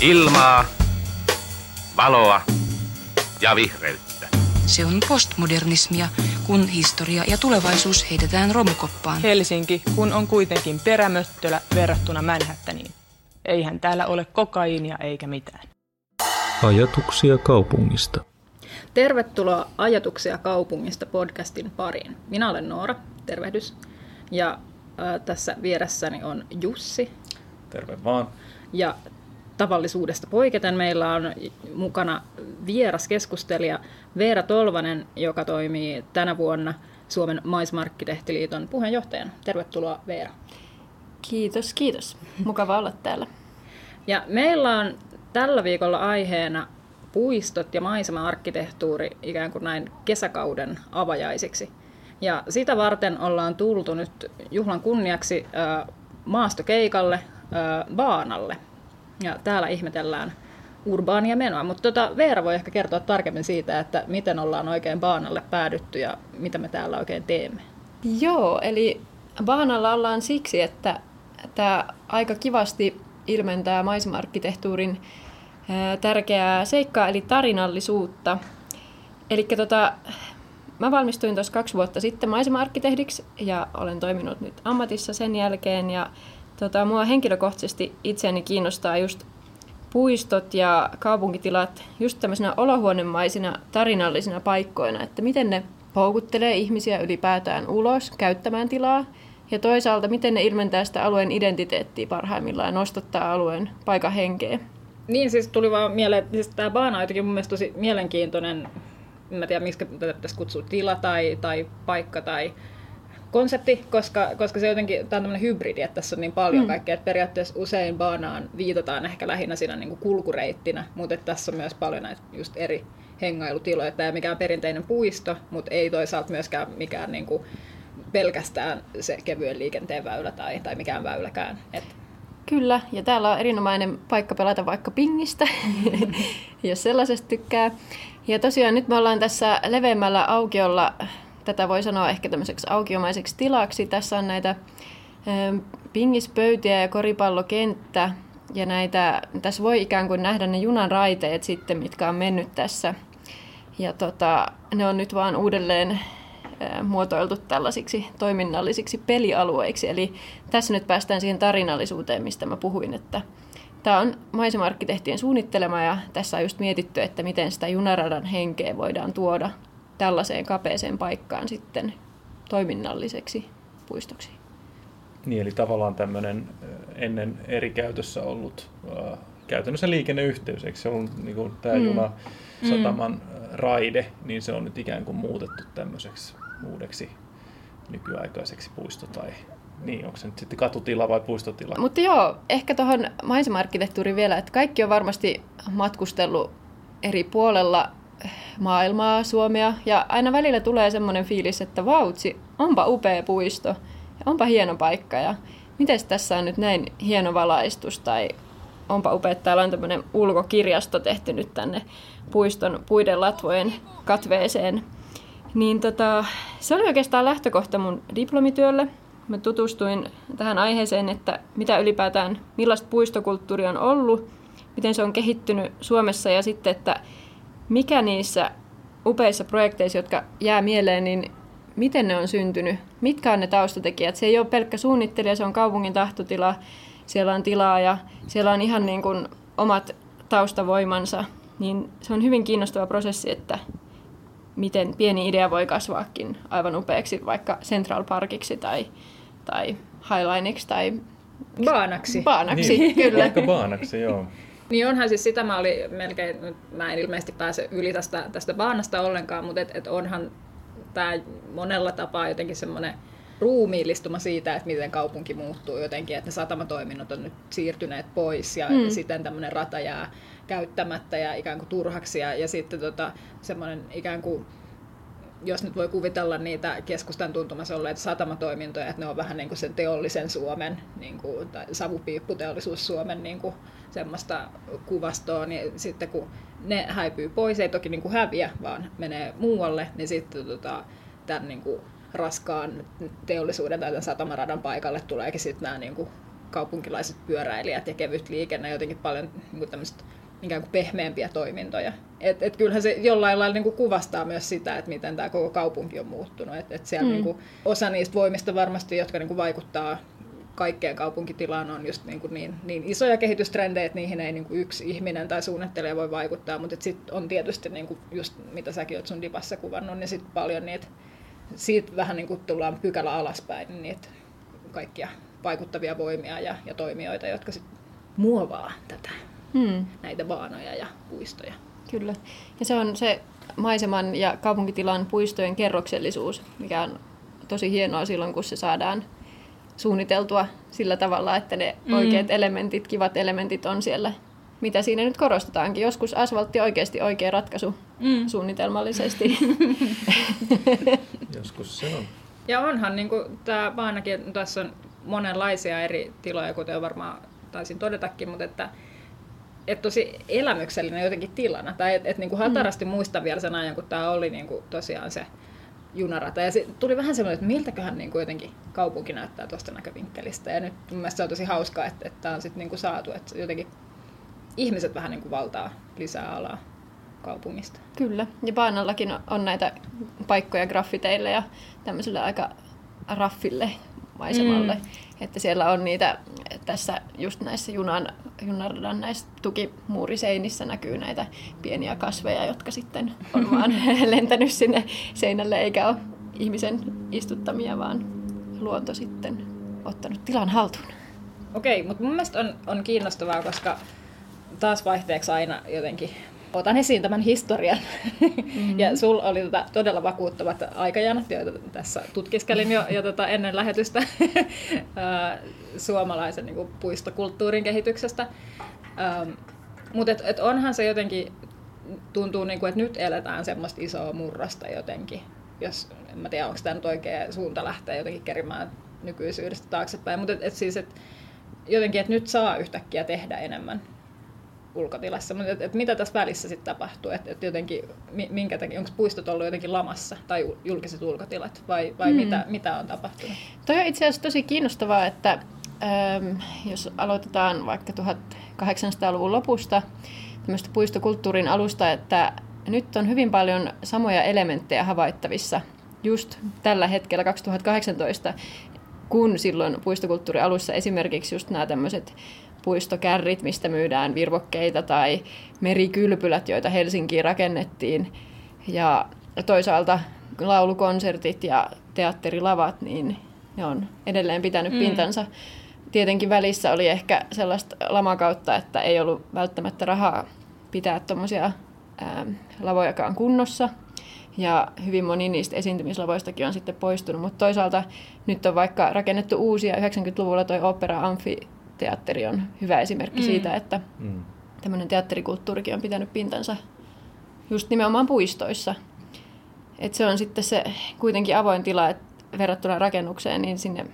Ilmaa, valoa ja vihreyttä. Se on postmodernismia, kun historia ja tulevaisuus heitetään romukoppaan. Helsinki, kun on kuitenkin perämöttölä verrattuna Manhattaniin. Eihän täällä ole kokaiinia eikä mitään. Ajatuksia kaupungista. Tervetuloa Ajatuksia kaupungista podcastin pariin. Minä olen Noora, tervehdys. Ja äh, tässä vieressäni on Jussi. Terve vaan. Ja tavallisuudesta poiketen meillä on mukana vieras keskustelija Veera Tolvanen, joka toimii tänä vuonna Suomen maismarkkitehtiliiton puheenjohtajana. Tervetuloa Veera. Kiitos, kiitos. Mukava olla täällä. Ja meillä on tällä viikolla aiheena puistot ja maisema-arkkitehtuuri ikään kuin näin kesäkauden avajaisiksi. Ja sitä varten ollaan tultu nyt juhlan kunniaksi maastokeikalle Vaanalle. Ja täällä ihmetellään urbaania menoa. Mutta tota, Veera voi ehkä kertoa tarkemmin siitä, että miten ollaan oikein Baanalle päädytty ja mitä me täällä oikein teemme. Joo, eli Baanalla ollaan siksi, että tämä aika kivasti ilmentää maisema-arkkitehtuurin tärkeää seikkaa, eli tarinallisuutta. Eli tota, mä valmistuin tuossa kaksi vuotta sitten maisema-arkkitehdiksi ja olen toiminut nyt ammatissa sen jälkeen. Ja tota, mua henkilökohtaisesti itseäni kiinnostaa just puistot ja kaupunkitilat just tämmöisenä olohuonemaisina tarinallisina paikkoina, että miten ne houkuttelee ihmisiä ylipäätään ulos käyttämään tilaa ja toisaalta miten ne ilmentää sitä alueen identiteettiä parhaimmillaan ja nostattaa alueen paikan henkeä. Niin, siis tuli vaan mieleen, että siis tämä baana on jotenkin mun mielestä tosi mielenkiintoinen, en tiedä miksi tätä pitäisi kutsua tila tai, tai paikka tai konsepti, koska, koska se jotenkin, tämä on tämmöinen hybridi, että tässä on niin paljon mm. kaikkea, että periaatteessa usein baanaan viitataan ehkä lähinnä siinä niin kuin kulkureittinä, mutta että tässä on myös paljon näitä just eri hengailutiloja. Tämä ei mikään perinteinen puisto, mutta ei toisaalta myöskään mikään niin kuin pelkästään se kevyen liikenteen väylä tai, tai mikään väyläkään. Et. Kyllä, ja täällä on erinomainen paikka pelata vaikka pingistä, mm. jos sellaisesta tykkää. Ja tosiaan nyt me ollaan tässä leveämmällä aukiolla tätä voi sanoa ehkä tämmöiseksi aukiomaiseksi tilaksi. Tässä on näitä pingispöytiä ja koripallokenttä, ja näitä, tässä voi ikään kuin nähdä ne junan raiteet sitten, mitkä on mennyt tässä. Ja tota, ne on nyt vaan uudelleen muotoiltu tällaisiksi toiminnallisiksi pelialueiksi. Eli tässä nyt päästään siihen tarinallisuuteen, mistä mä puhuin, että tämä on maisema-arkkitehtien suunnittelema ja tässä on just mietitty, että miten sitä junaradan henkeä voidaan tuoda tällaiseen kapeeseen paikkaan sitten toiminnalliseksi puistoksi. Niin, eli tavallaan tämmöinen ennen eri käytössä ollut äh, käytännössä liikenneyhteys, eikö se ollut niin kuin tämä mm. juna sataman mm. raide, niin se on nyt ikään kuin muutettu tämmöiseksi uudeksi nykyaikaiseksi puisto tai niin, onko se nyt sitten katutila vai puistotila? Mutta joo, ehkä tuohon maisema vielä, että kaikki on varmasti matkustellut eri puolella maailmaa, Suomea, ja aina välillä tulee semmoinen fiilis, että vautsi, onpa upea puisto, ja onpa hieno paikka, ja miten tässä on nyt näin hieno valaistus, tai onpa upea, että täällä on tämmöinen ulkokirjasto tehty nyt tänne puiston puiden latvojen katveeseen. Niin tota, se oli oikeastaan lähtökohta mun diplomityölle. Mä tutustuin tähän aiheeseen, että mitä ylipäätään, millaista puistokulttuuri on ollut, miten se on kehittynyt Suomessa ja sitten, että mikä niissä upeissa projekteissa, jotka jää mieleen, niin miten ne on syntynyt? Mitkä on ne taustatekijät? Se ei ole pelkkä suunnittelija, se on kaupungin tahtotila. Siellä on tilaa ja siellä on ihan niin kuin omat taustavoimansa. Niin se on hyvin kiinnostava prosessi, että miten pieni idea voi kasvaakin aivan upeaksi vaikka Central Parkiksi tai, tai Highlineiksi tai Baanaksi. Baanaksi, niin, kyllä. Vaikka baanaksi, joo. Niin onhan siis sitä, mä olin melkein, mä en ilmeisesti pääse yli tästä, tästä baanasta ollenkaan, mutta et, et onhan tämä monella tapaa jotenkin semmoinen ruumiillistuma siitä, että miten kaupunki muuttuu jotenkin, että ne satamatoiminnot on nyt siirtyneet pois ja mm. sitten tämmöinen rata jää käyttämättä ja ikään kuin turhaksi ja, ja sitten tota, semmoinen ikään kuin jos nyt voi kuvitella niitä keskustan tuntumassa olleita satamatoimintoja, että ne on vähän niin kuin sen teollisen Suomen, niin kuin, tai savupiipputeollisuus Suomen niin kuin, semmoista kuvastoa, niin sitten kun ne häipyy pois, ei toki niin kuin häviä, vaan menee muualle, niin sitten tota, tämän niin kuin raskaan teollisuuden tai tämän satamaradan paikalle tuleekin sitten nämä niin kuin kaupunkilaiset pyöräilijät ja kevyt liikenne jotenkin paljon niin tämmöistä ikään kuin pehmeämpiä toimintoja. Et, et kyllähän se jollain lailla niin kuin kuvastaa myös sitä, että miten tämä koko kaupunki on muuttunut. Et, et siellä mm. niin kuin, osa niistä voimista varmasti, jotka niin kuin vaikuttaa kaikkeen kaupunkitilaan on just niin, kuin niin, niin isoja kehitystrendejä, että niihin ei niin kuin yksi ihminen tai suunnittelija voi vaikuttaa, mutta sitten on tietysti niin kuin just mitä säkin olet sun dipassa kuvannut, niin sitten paljon niitä, siitä vähän niin kuin tullaan pykälä alaspäin, niin niitä kaikkia vaikuttavia voimia ja, ja toimijoita, jotka sitten muovaa tätä, hmm. näitä vaanoja ja puistoja. Kyllä. Ja se on se maiseman ja kaupunkitilan puistojen kerroksellisuus, mikä on tosi hienoa silloin, kun se saadaan suunniteltua sillä tavalla, että ne mm. oikeat elementit, kivat elementit on siellä, mitä siinä nyt korostetaankin. Joskus asfaltti oikeasti oikea ratkaisu mm. suunnitelmallisesti. Joskus se on. Ja onhan niin kuin, tämä ainakin tässä on monenlaisia eri tiloja, kuten varmaan taisin todetakin, mutta että et tosi elämyksellinen jotenkin tilana. Tai että et, niinku hatarasti mm. muistan vielä sen ajan, kun tämä oli niinku tosiaan se junarata. Ja se tuli vähän semmoinen, että miltäköhän niin kuin jotenkin kaupunki näyttää tuosta näkövinkkelistä. Ja nyt mun mielestä se on tosi hauskaa, että, että tämä on sitten niin kuin saatu, että jotenkin ihmiset vähän niin kuin valtaa lisää alaa kaupungista. Kyllä, ja Baanallakin on näitä paikkoja graffiteille ja tämmöiselle aika raffille maisemalle. Mm. Että siellä on niitä, tässä just näissä junan, junaradan näissä tukimuuriseinissä näkyy näitä pieniä kasveja, jotka sitten on vaan lentänyt sinne seinälle, eikä ole ihmisen istuttamia, vaan luonto sitten ottanut tilan haltuun. Okei, mutta mun mielestä on, on kiinnostavaa, koska taas vaihteeksi aina jotenkin otan esiin tämän historian. Mm-hmm. ja sul oli tota todella vakuuttavat aikajanat, joita tässä tutkiskelin jo, jo tota ennen lähetystä suomalaisen niin kuin, puistokulttuurin kehityksestä. Ähm, Mutta et, et onhan se jotenkin, tuntuu, niin kuin, että nyt eletään semmoista isoa murrosta jotenkin. Jos, en mä tiedä, onko tämä nyt oikea suunta lähteä jotenkin kerimään nykyisyydestä taaksepäin, mutta et, et siis, et, jotenkin, että nyt saa yhtäkkiä tehdä enemmän ulkotilassa, mutta et, et mitä tässä välissä sitten tapahtuu, että et jotenkin, minkä takia, onko puistot ollut jotenkin lamassa tai julkiset ulkotilat vai, vai mm. mitä, mitä on tapahtunut? Toi on itse asiassa tosi kiinnostavaa, että ähm, jos aloitetaan vaikka 1800-luvun lopusta, tämmöistä puistokulttuurin alusta, että nyt on hyvin paljon samoja elementtejä havaittavissa just tällä hetkellä 2018, kun silloin puistokulttuurin alussa esimerkiksi just nämä tämmöiset puistokärrit, mistä myydään virvokkeita, tai merikylpylät, joita Helsinkiin rakennettiin. Ja toisaalta laulukonsertit ja teatterilavat, niin ne on edelleen pitänyt mm. pintansa. Tietenkin välissä oli ehkä sellaista lamakautta, että ei ollut välttämättä rahaa pitää tuommoisia lavojakaan kunnossa. Ja hyvin moni niistä esiintymislavoistakin on sitten poistunut, mutta toisaalta nyt on vaikka rakennettu uusia, 90-luvulla toi opera Amfi teatteri on hyvä esimerkki mm. siitä, että mm. tämmöinen teatterikulttuurikin on pitänyt pintansa just nimenomaan puistoissa. Et se on sitten se kuitenkin avoin tila, että verrattuna rakennukseen, niin sinne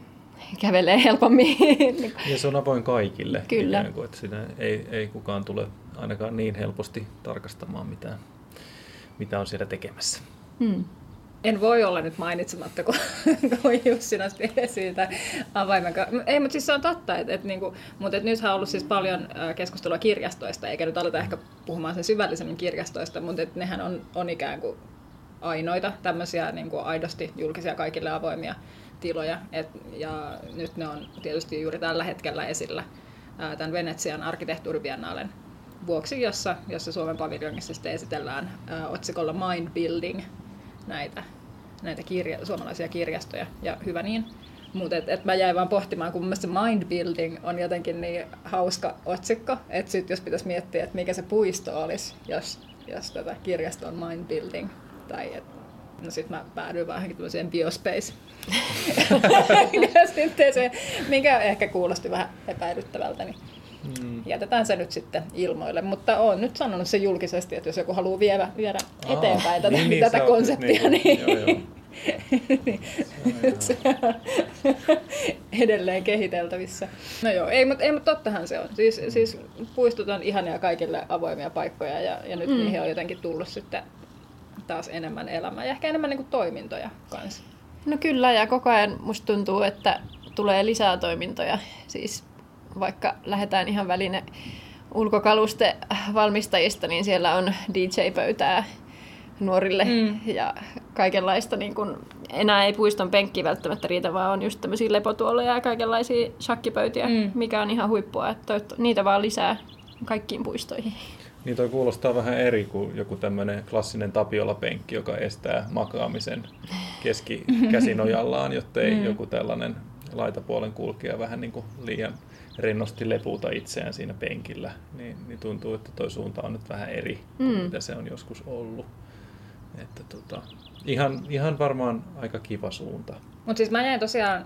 kävelee helpommin. Ja se on avoin kaikille. Kyllä. Ikään kuin, että siinä ei, ei kukaan tule ainakaan niin helposti tarkastamaan, mitä, mitä on siellä tekemässä. Hmm en voi olla nyt mainitsematta, kun, kun Jussi nosti siitä avaimen Ei, mutta siis se on totta, että, että, niinku, mutta että nythän on ollut siis paljon keskustelua kirjastoista, eikä nyt aleta ehkä puhumaan sen syvällisemmin kirjastoista, mutta että nehän on, on ikään kuin ainoita tämmöisiä niin kuin aidosti julkisia kaikille avoimia tiloja. Et, ja nyt ne on tietysti juuri tällä hetkellä esillä ää, tämän Venetsian arkkitehtuuribiennaalen vuoksi, jossa, jossa Suomen paviljongissa esitellään ää, otsikolla Mind Building näitä, näitä kirja, suomalaisia kirjastoja, ja hyvä niin. Mutta et, et mä jäin vaan pohtimaan, kun mun se mind building on jotenkin niin hauska otsikko, että sit jos pitäisi miettiä, että mikä se puisto olisi, jos, jos tätä kirjasto on mind building, tai et, no sit mä päädyin vaan tämmöiseen biospace se, mikä ehkä kuulosti vähän epäilyttävältä, niin. Jätetään se nyt sitten ilmoille, mutta olen nyt sanonut se julkisesti, että jos joku haluaa viedä, viedä Aa, eteenpäin tätä, niin, niin, tätä konseptia, niin, niin, joo, joo. se on edelleen kehiteltävissä. No joo, ei, mutta, ei, mutta tottahan se on. Siis, siis puistot on ihania kaikille avoimia paikkoja ja, ja nyt mm. niihin on jotenkin tullut sitten taas enemmän elämää ja ehkä enemmän niin kuin toimintoja kanssa. No kyllä, ja koko ajan musta tuntuu, että tulee lisää toimintoja. Siis vaikka lähdetään ihan väline ulkokaluste valmistajista, niin siellä on DJ-pöytää nuorille mm. ja kaikenlaista. Niin kun, enää ei puiston penkki välttämättä riitä, vaan on just tämmöisiä lepotuoleja ja kaikenlaisia shakkipöytiä, mm. mikä on ihan huippua. Että niitä vaan lisää kaikkiin puistoihin. Niin toi kuulostaa vähän eri kuin joku tämmöinen klassinen Tapiola-penkki, joka estää makaamisen keskikäsinojallaan, jotta ei mm. joku tällainen laitapuolen kulkija vähän niin kuin liian rennosti lepuuta itseään siinä penkillä. Niin, niin tuntuu, että toi suunta on nyt vähän eri kuin mm. mitä se on joskus ollut. Että tota, ihan, ihan varmaan aika kiva suunta. Mutta siis mä jäin tosiaan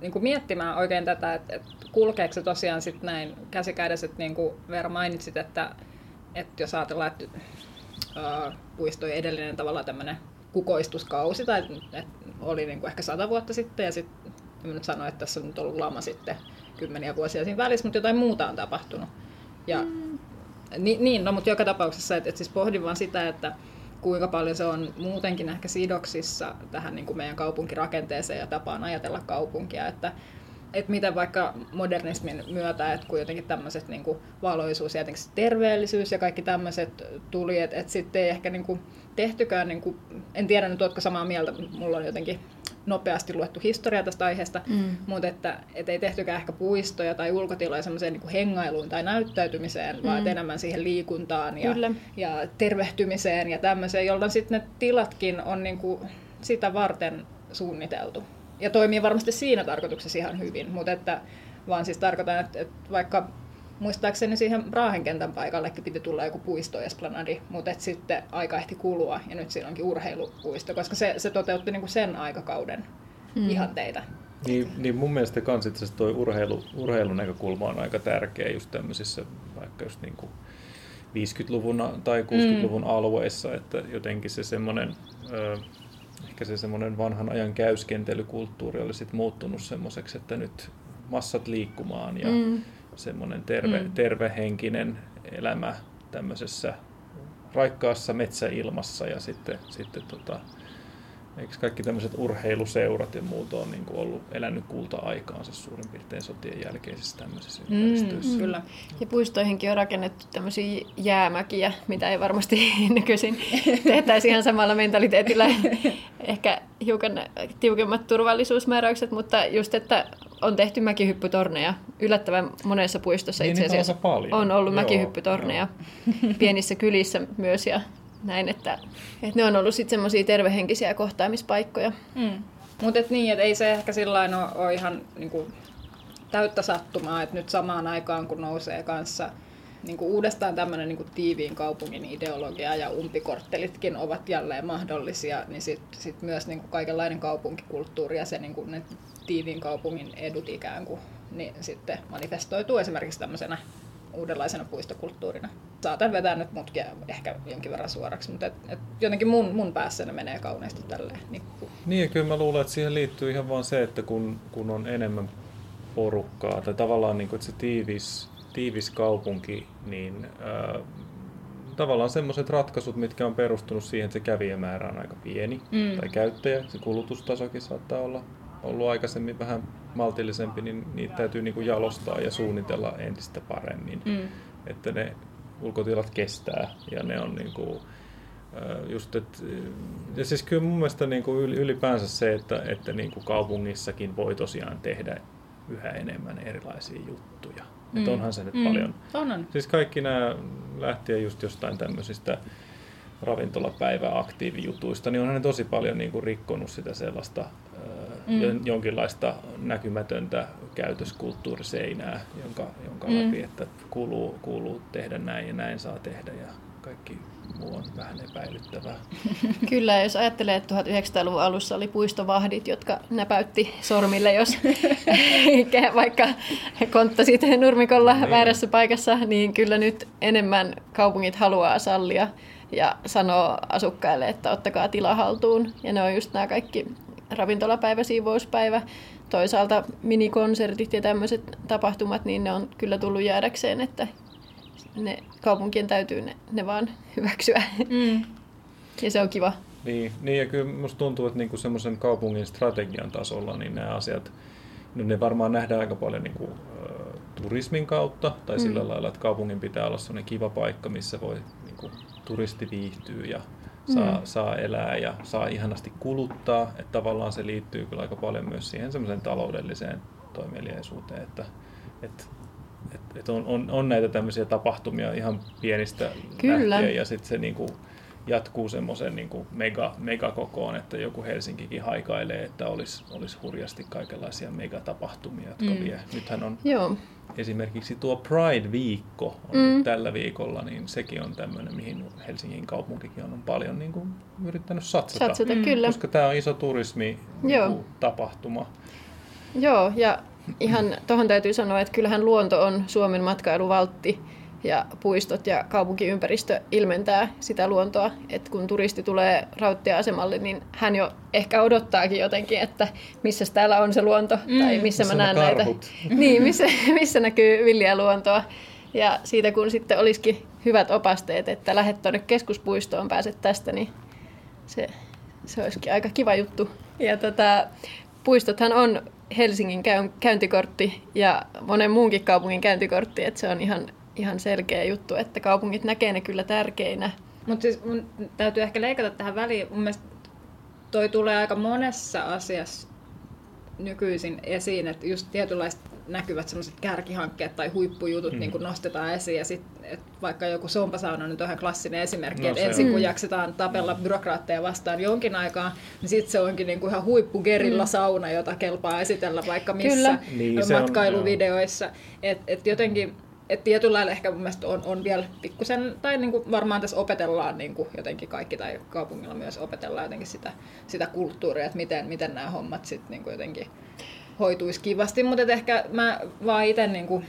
niin kuin miettimään oikein tätä, että, että kulkeeko se tosiaan sitten näin käsikädessä, että niin kuin Veera mainitsit, että, että jos ajatellaan, että puistojen edellinen tavallaan tämmöinen kukoistuskausi, tai että oli niin kuin ehkä sata vuotta sitten, ja sitten nyt sanoin, että tässä on nyt ollut lama sitten kymmeniä vuosia siinä välissä, mutta jotain muuta on tapahtunut. Ja, mm. ni, niin, no, mutta joka tapauksessa, että, että siis pohdin vaan sitä, että kuinka paljon se on muutenkin ehkä sidoksissa tähän niin kuin meidän kaupunkirakenteeseen ja tapaan ajatella kaupunkia, että että miten vaikka modernismin myötä, että kun jotenkin tämmöiset niin kuin valoisuus ja jotenkin terveellisyys ja kaikki tämmöiset tuli, että, että sitten ei ehkä niin kuin tehtykään, niin kuin, en tiedä nyt oletko samaa mieltä, mulla on jotenkin nopeasti luettu historia tästä aiheesta, mm. mutta että et ei tehtykään ehkä puistoja tai ulkotiloja semmoiseen niin hengailuun tai näyttäytymiseen, mm. vaan enemmän siihen liikuntaan ja, ja tervehtymiseen ja tämmöiseen, jolloin sitten ne tilatkin on niin kuin sitä varten suunniteltu. Ja toimii varmasti siinä tarkoituksessa ihan hyvin, mutta että vaan siis tarkoitan, että, että vaikka muistaakseni siihen Raahenkentän paikallekin piti tulla joku puisto Esplanadi, mutta et sitten aika ehti kulua ja nyt siinä onkin urheilupuisto, koska se, se toteutti niinku sen aikakauden mm. ihanteita. Niin, niin mun mielestä kans itse asiassa toi urheilu, urheilunäkökulma on aika tärkeä just tämmöisissä vaikka just niin kuin 50-luvun tai 60-luvun mm. alueissa, että jotenkin se semmoinen, ehkä se semmoinen vanhan ajan käyskentelykulttuuri oli sit muuttunut semmoiseksi, että nyt massat liikkumaan ja mm semmoinen terve, mm. tervehenkinen elämä tämmöisessä raikkaassa metsäilmassa ja sitten, sitten tota, eikö kaikki tämmöiset urheiluseurat ja muut on niin ollut elänyt kulta-aikaansa suurin piirtein sotien jälkeisissä tämmöisissä mm, ympäristöissä. Kyllä. Ja puistoihinkin on rakennettu tämmöisiä jäämäkiä, mitä ei varmasti nykyisin tehtäisi ihan samalla mentaliteetillä. Ehkä hiukan tiukemmat turvallisuusmääräykset, mutta just, että on tehty mäkihyppytorneja. Yllättävän monessa puistossa niin, itse asiassa paljon. on ollut joo, mäkihyppytorneja. Joo. Pienissä kylissä myös ja näin, että, että ne on ollut sitten semmoisia tervehenkisiä kohtaamispaikkoja. Mm. Mutta et niin, että ei se ehkä sillä ole, ole ihan niinku, täyttä sattumaa, että nyt samaan aikaan kun nousee kanssa niin kuin uudestaan tämmöinen niin kuin tiiviin kaupungin ideologia ja umpikorttelitkin ovat jälleen mahdollisia, niin sitten sit myös niin kuin kaikenlainen kaupunkikulttuuri ja se niin kuin ne tiiviin kaupungin edut ikään kuin, niin sitten manifestoituu esimerkiksi tämmöisenä uudenlaisena puistokulttuurina. Saatan vetää nyt mutkia ehkä jonkin verran suoraksi, mutta et, et jotenkin mun, mun päässä ne menee kauneasti tälleen. Niin, niin ja kyllä mä luulen, että siihen liittyy ihan vaan se, että kun, kun on enemmän porukkaa, tai tavallaan niin kuin, että se tiivis, tiivis kaupunki, niin äh, tavallaan semmoiset ratkaisut, mitkä on perustunut siihen, että se kävijämäärä on aika pieni, mm. tai käyttäjä, se kulutustasokin saattaa olla ollut aikaisemmin vähän maltillisempi, niin niitä täytyy niin kuin jalostaa ja suunnitella entistä paremmin, mm. että ne ulkotilat kestää ja ne on niin kuin, just, et, ja siis kyllä mun mielestä niin kuin ylipäänsä se, että, että niin kuin kaupungissakin voi tosiaan tehdä yhä enemmän erilaisia juttuja. Mm. Että onhan se nyt mm. paljon. On, on. Siis kaikki nämä lähtien just jostain tämmöisistä ravintolapäiväaktiivijutuista, niin onhan ne tosi paljon niin kuin rikkonut sitä sellaista mm. jonkinlaista näkymätöntä käytöskulttuuriseinää, jonka, jonka mm. läpi, että kuuluu, kuuluu tehdä näin ja näin saa tehdä ja kaikki muu on vähän epäilyttävää. Kyllä, jos ajattelee, että 1900-luvun alussa oli puistovahdit, jotka näpäytti sormille, jos vaikka konttasit nurmikolla niin. väärässä paikassa, niin kyllä nyt enemmän kaupungit haluaa sallia ja sanoo asukkaille, että ottakaa tila haltuun. Ja ne on just nämä kaikki ravintolapäivä, siivouspäivä, toisaalta minikonsertit ja tämmöiset tapahtumat, niin ne on kyllä tullut jäädäkseen, että ne kaupunkien täytyy ne, ne vaan hyväksyä. Mm. ja se on kiva. Niin, niin ja kyllä musta tuntuu, että niinku semmoisen kaupungin strategian tasolla niin nämä asiat, no ne varmaan nähdään aika paljon niinku, turismin kautta tai mm. sillä lailla, että kaupungin pitää olla sellainen kiva paikka, missä voi niin kuin, turisti viihtyy ja saa, mm. saa elää ja saa ihanasti kuluttaa. Että tavallaan se liittyy kyllä aika paljon myös siihen semmoiseen taloudelliseen toimeliaisuuteen, että, että et, et on, on, on näitä tämmöisiä tapahtumia ihan pienistä Kyllä. lähtien ja sitten se niinku jatkuu semmoisen niinku mega, megakokoon, että joku Helsinkikin haikailee, että olisi, olisi hurjasti kaikenlaisia megatapahtumia, jotka mm. vie. Nythän on Joo. Esimerkiksi tuo Pride-viikko on Mm. nyt tällä viikolla, niin sekin on tämmöinen, mihin Helsingin kaupunkikin on paljon niin kuin yrittänyt satsata. Satsata, kyllä. Koska tämä on iso turismi Joo. niin kuin, tapahtuma. Joo, ja ihan tuohon täytyy sanoa, että kyllähän luonto on Suomen matkailuvaltti ja puistot ja kaupunkiympäristö ilmentää sitä luontoa. että kun turisti tulee rauttiasemalle, niin hän jo ehkä odottaakin jotenkin, että missä täällä on se luonto mm. tai missä Missä mä näen näitä. Niin, missä, missä näkyy villiä luontoa. Ja siitä kun sitten olisikin hyvät opasteet, että lähdet tuonne keskuspuistoon, pääset tästä, niin se, se olisikin aika kiva juttu. Ja tota, puistothan on Helsingin käyn- käyntikortti ja monen muunkin kaupungin käyntikortti, että se on ihan, ihan selkeä juttu, että kaupungit näkee ne kyllä tärkeinä. Mutta siis mun täytyy ehkä leikata tähän väliin. Mun mielestä toi tulee aika monessa asiassa nykyisin esiin, että just tietynlaiset näkyvät semmoiset kärkihankkeet tai huippujutut mm. niin kun nostetaan esiin. Ja sit, et vaikka joku sompasauna nyt on ihan klassinen esimerkki, No että ensin on. kun jaksetaan tapella byrokraatteja vastaan jonkin aikaa, niin sitten se onkin niin kuin ihan huippugerilla sauna, jota kelpaa esitellä vaikka missä Kyllä. Niin, matkailuvideoissa. Että et jotenkin et tietyllä lailla ehkä mun mielestä on, on vielä pikkusen, tai niin kuin varmaan tässä opetellaan niin kuin jotenkin kaikki, tai kaupungilla myös opetellaan jotenkin sitä, sitä kulttuuria, että miten, miten nämä hommat sitten niin jotenkin hoituisi kivasti. Mutta ehkä mä vaan itse niin kuin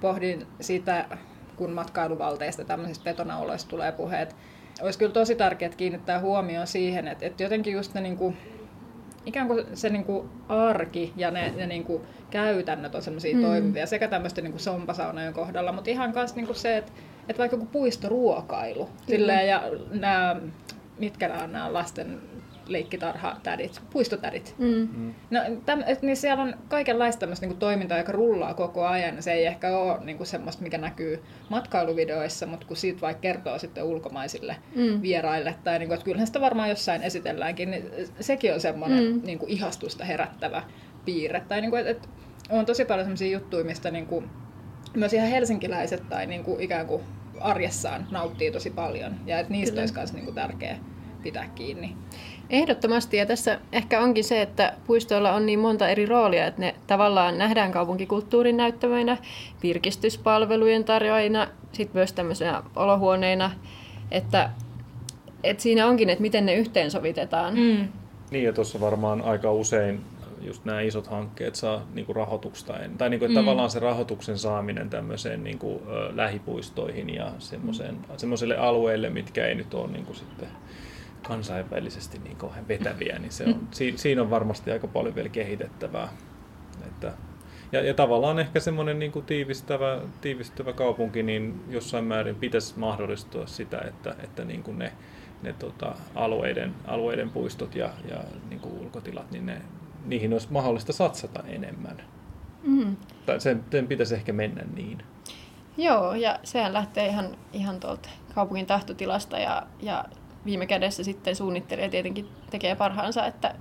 pohdin sitä, kun matkailuvalteista tämmöisistä betonaoloista tulee puheet. Olisi kyllä tosi tärkeää kiinnittää huomioon siihen, että, että jotenkin just ne niin kuin, ikään kuin se niin kuin arki ja ne, ne niin kuin käytännöt on semmoisia mm. toimivia sekä tämmöisten niin sompasaunojen kohdalla, mutta ihan myös niin kuin se, että, että vaikka joku puistoruokailu silleen, ja nämä, mitkä nämä on nämä lasten leikkitarhatädit, puistotädit. Mm. No, täm, niin siellä on kaikenlaista tämmöistä niin toimintaa, joka rullaa koko ajan. Se ei ehkä ole niin kuin semmoista, mikä näkyy matkailuvideoissa, mutta kun siitä vaikka kertoo sitten ulkomaisille Mm. vieraille, tai niin kuin, että kyllähän sitä varmaan jossain esitelläänkin, niin sekin on semmoinen Mm. niin kuin ihastusta herättävä piirre. Tai niin kuin, että, että on tosi paljon semmoisia juttuja, mistä niin kuin, myös ihan helsinkiläiset tai niin kuin, ikään kuin arjessaan nauttii tosi paljon. Ja että niistä Kyllä. olisi myös niin kuin tärkeä pitää kiinni. Ehdottomasti, ja tässä ehkä onkin se, että puistoilla on niin monta eri roolia, että ne tavallaan nähdään kaupunkikulttuurin näyttämöinä, virkistyspalvelujen tarjoajina, sitten myös tämmöisenä olohuoneina, että, että siinä onkin, että miten ne yhteensovitetaan. Mm. Niin ja tuossa varmaan aika usein just nämä isot hankkeet saa niinku rahoitusta, en- tai niinku, että Mm. tavallaan se rahoituksen saaminen tämmöiseen niinku, ö, lähipuistoihin ja semmoiseen, semmoiselle alueelle, mitkä ei nyt ole niinku sitten kansainvälisesti niin kauhean vetäviä, niin se on, si, siinä on varmasti aika paljon vielä kehitettävää. Että, ja, ja tavallaan ehkä semmoinen niin kuin tiivistävä, tiivistävä kaupunki, niin jossain määrin pitäisi mahdollistua sitä, että, että niin kuin ne, ne tota, alueiden, alueiden puistot ja, ja niin kuin ulkotilat, niin ne, niihin olisi mahdollista satsata enemmän. Mm. Tai sen, sen pitäisi ehkä mennä niin. Joo, ja sehän lähtee ihan, ihan tuolta kaupungin tahtotilasta ja, ja viime kädessä sitten suunnittelija tietenkin tekee parhaansa, että,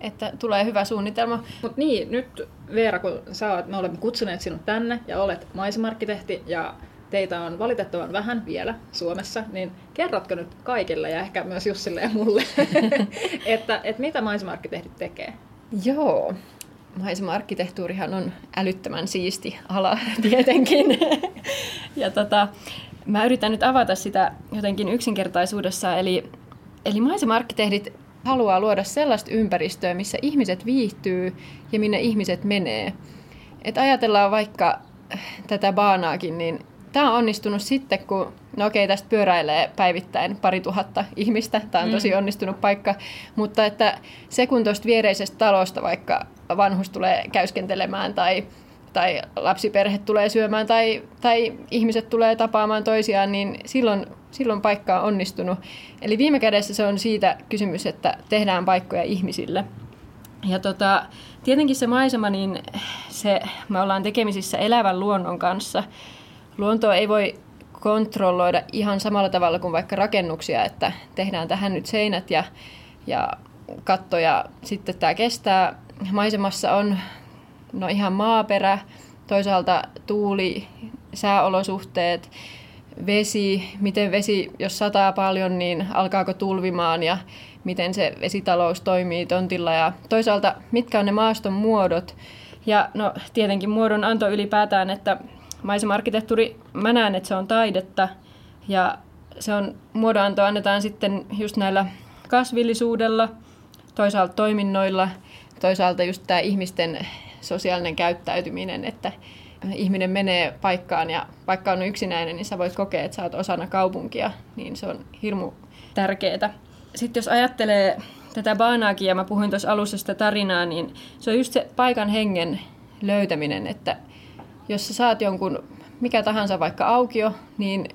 että tulee hyvä suunnitelma. Mutta niin, nyt Veera, kun sä oot, me olemme kutsuneet sinut tänne ja olet maisemarkkitehti ja teitä on valitettavan vähän vielä Suomessa, niin kerrotko nyt kaikille ja ehkä myös Jussille ja mulle, että, että mitä maisemarkkitehdit tekee? Joo, maisema-arkkitehtuurihan on älyttömän siisti ala tietenkin. ja tota, mä yritän nyt avata sitä jotenkin yksinkertaisuudessa. Eli, eli maisema-arkkitehdit haluaa luoda sellaista ympäristöä, missä ihmiset viihtyy ja minne ihmiset menee. Et ajatellaan vaikka tätä baanaakin, niin tämä on onnistunut sitten, kun no okei, tästä pyöräilee päivittäin pari tuhatta ihmistä. Tämä on tosi onnistunut paikka. Mutta että se, kun tuosta viereisestä talosta vaikka vanhus tulee käyskentelemään tai, tai lapsiperhe tulee syömään tai, tai ihmiset tulee tapaamaan toisiaan, niin silloin, silloin paikka on onnistunut. Eli viime kädessä se on siitä kysymys, että tehdään paikkoja ihmisille. Ja tota, tietenkin se maisema, niin se, me ollaan tekemisissä elävän luonnon kanssa. Luontoa ei voi kontrolloida ihan samalla tavalla kuin vaikka rakennuksia, että tehdään tähän nyt seinät ja, ja katto ja sitten tämä kestää. Maisemassa on no ihan maaperä, toisaalta tuuli, sääolosuhteet, vesi, miten vesi, jos sataa paljon, niin alkaako tulvimaan ja miten se vesitalous toimii tontilla? Ja toisaalta mitkä on ne maaston muodot. Ja no tietenkin muodon anto ylipäätään, että maisema-arkkitehtuuri, mä näen, että se on taidetta. Ja se on, muodonanto annetaan sitten just näillä kasvillisuudella, toisaalta toiminnoilla, toisaalta just tämä ihmisten sosiaalinen käyttäytyminen, että ihminen menee paikkaan ja vaikka on yksinäinen, niin sä voit kokea, että sä oot osana kaupunkia, niin se on hirmu tärkeää. Sitten jos ajattelee tätä baanaakin, ja mä puhuin tuossa alussa sitä tarinaa, niin se on just se paikan hengen löytäminen, että jos sä saat jonkun mikä tahansa vaikka aukio, niin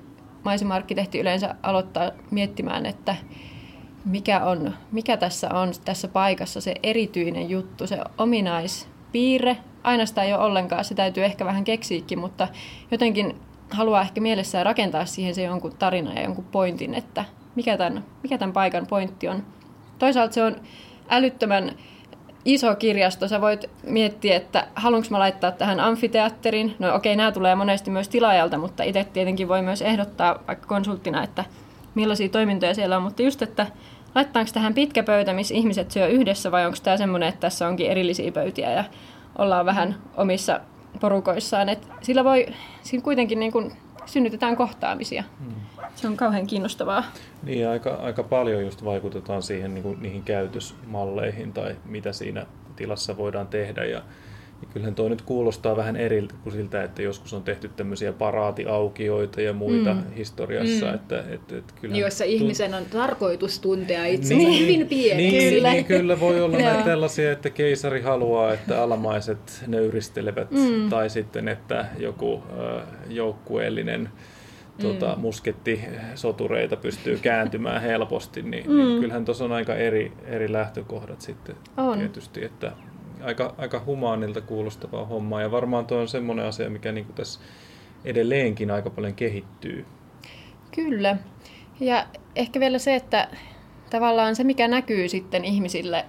maisema-arkkitehti yleensä aloittaa miettimään, että mikä, on, mikä tässä on tässä paikassa se erityinen juttu, se ominaispiirre. Aina sitä ei ole ollenkaan, se täytyy ehkä vähän keksiikin, mutta jotenkin haluaa ehkä mielessään rakentaa siihen se jonkun tarina ja jonkun pointin, että mikä tämän, mikä tämän paikan pointti on. Toisaalta se on älyttömän iso kirjasto. Sä voit miettiä, että haluanko mä laittaa tähän amfiteatterin. No okei, okay, nämä tulee monesti myös tilaajalta, mutta itse tietenkin voi myös ehdottaa vaikka konsulttina, että millaisia toimintoja siellä on. Mutta just, että laittaanko tähän pitkä pöytä, missä ihmiset syö yhdessä vai onko tämä semmoinen, että tässä onkin erillisiä pöytiä ja ollaan vähän omissa porukoissaan. Et sillä voi, siinä kuitenkin niin kun synnytetään kohtaamisia. Hmm. Se on kauhean kiinnostavaa. Niin, aika, aika paljon just vaikutetaan siihen niin kuin, niihin käytösmalleihin tai mitä siinä tilassa voidaan tehdä. Ja, ja kyllähän tuo nyt kuulostaa vähän eri kuin siltä, että joskus on tehty tämmöisiä paraatiaukioita ja muita mm. historiassa. Mm. Että, että, että kyllähän Joissa ihmisen on tarkoitus tuntea itsensä niin, hyvin pieneksi. Niin, kyllä. Niin, kyllä voi olla näitä tällaisia, että keisari haluaa, että alamaiset nöyristelevät, mm. tai sitten, että joku äh, joukkueellinen tuota, mm. muskettisotureita pystyy kääntymään helposti, niin, mm. niin kyllähän tuossa on aika eri, eri lähtökohdat sitten on. tietysti, että aika, aika humaanilta kuulostavaa hommaa ja varmaan tuo on semmoinen asia, mikä niin kuin tässä edelleenkin aika paljon kehittyy. Kyllä. Ja ehkä vielä se, että tavallaan se, mikä näkyy sitten ihmisille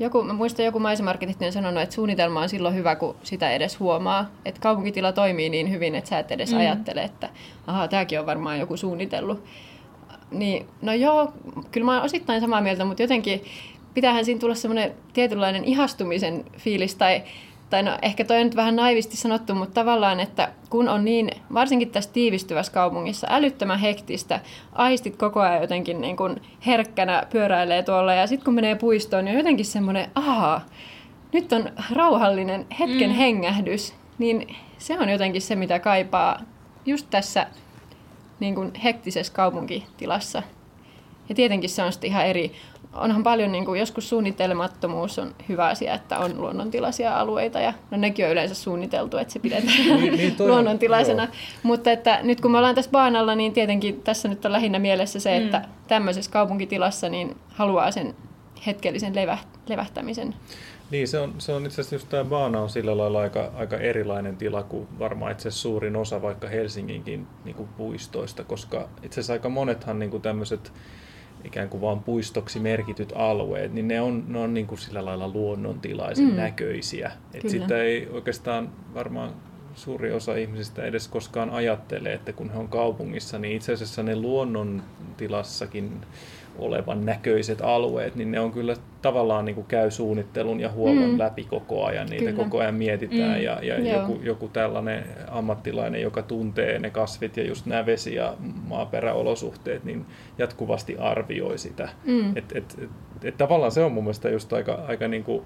joku, mä muistan joku maisemarkkitehti on sanonut, että suunnitelma on silloin hyvä, kun sitä edes huomaa. Että kaupunkitila toimii niin hyvin, että sä et edes mm. ajattele, että ahaa, tämäkin on varmaan joku suunnitellut. Niin, no joo, kyllä mä oon osittain samaa mieltä, mutta jotenkin pitäähän siinä tulla semmoinen tietynlainen ihastumisen fiilis tai tai no ehkä toi on nyt vähän naivisti sanottu, mutta tavallaan, että kun on niin, varsinkin tässä tiivistyvässä kaupungissa, älyttömän hektistä, aistit koko ajan jotenkin niin kuin herkkänä pyöräilee tuolla ja sitten kun menee puistoon, niin on jotenkin semmoinen, ahaa, nyt on rauhallinen hetken mm. hengähdys, niin se on jotenkin se, mitä kaipaa just tässä niin kuin hektisessä kaupunkitilassa. Ja tietenkin se on sitten ihan eri onhan paljon, niin kuin, joskus suunnitelmattomuus on hyvä asia, että on luonnontilaisia alueita ja no nekin on yleensä suunniteltu, että se pidetään niin, niin luonnontilaisena. Joo. Mutta että nyt kun me ollaan tässä baanalla, niin tietenkin tässä nyt on lähinnä mielessä se, että mm. tämmöisessä kaupunkitilassa niin haluaa sen hetkellisen levä, levähtämisen. Niin, se on, se on itse asiassa just tämä baana on sillä lailla aika, aika erilainen tila kuin varmaan itse asiassa suurin osa vaikka Helsinginkin niin kuin puistoista, koska itse asiassa aika monethan niin kuin tämmöiset ikään kuin vaan puistoksi merkityt alueet, niin ne on, ne on niin kuin sillä lailla luonnontilaisen mm. näköisiä. Et sitä ei oikeastaan varmaan suuri osa ihmisistä edes koskaan ajattele, että kun he on kaupungissa, niin itse asiassa ne luonnontilassakin olevan näköiset alueet, niin ne on kyllä tavallaan niin kuin käy suunnittelun ja huollon mm. läpi koko ajan. Niitä kyllä. koko ajan mietitään mm. ja, ja joku, joku tällainen ammattilainen, joka tuntee ne kasvit ja just nämä vesi- ja maaperäolosuhteet, niin jatkuvasti arvioi sitä. Mm. Et, et, et, et tavallaan se on mun mielestä just aika, aika niin kuin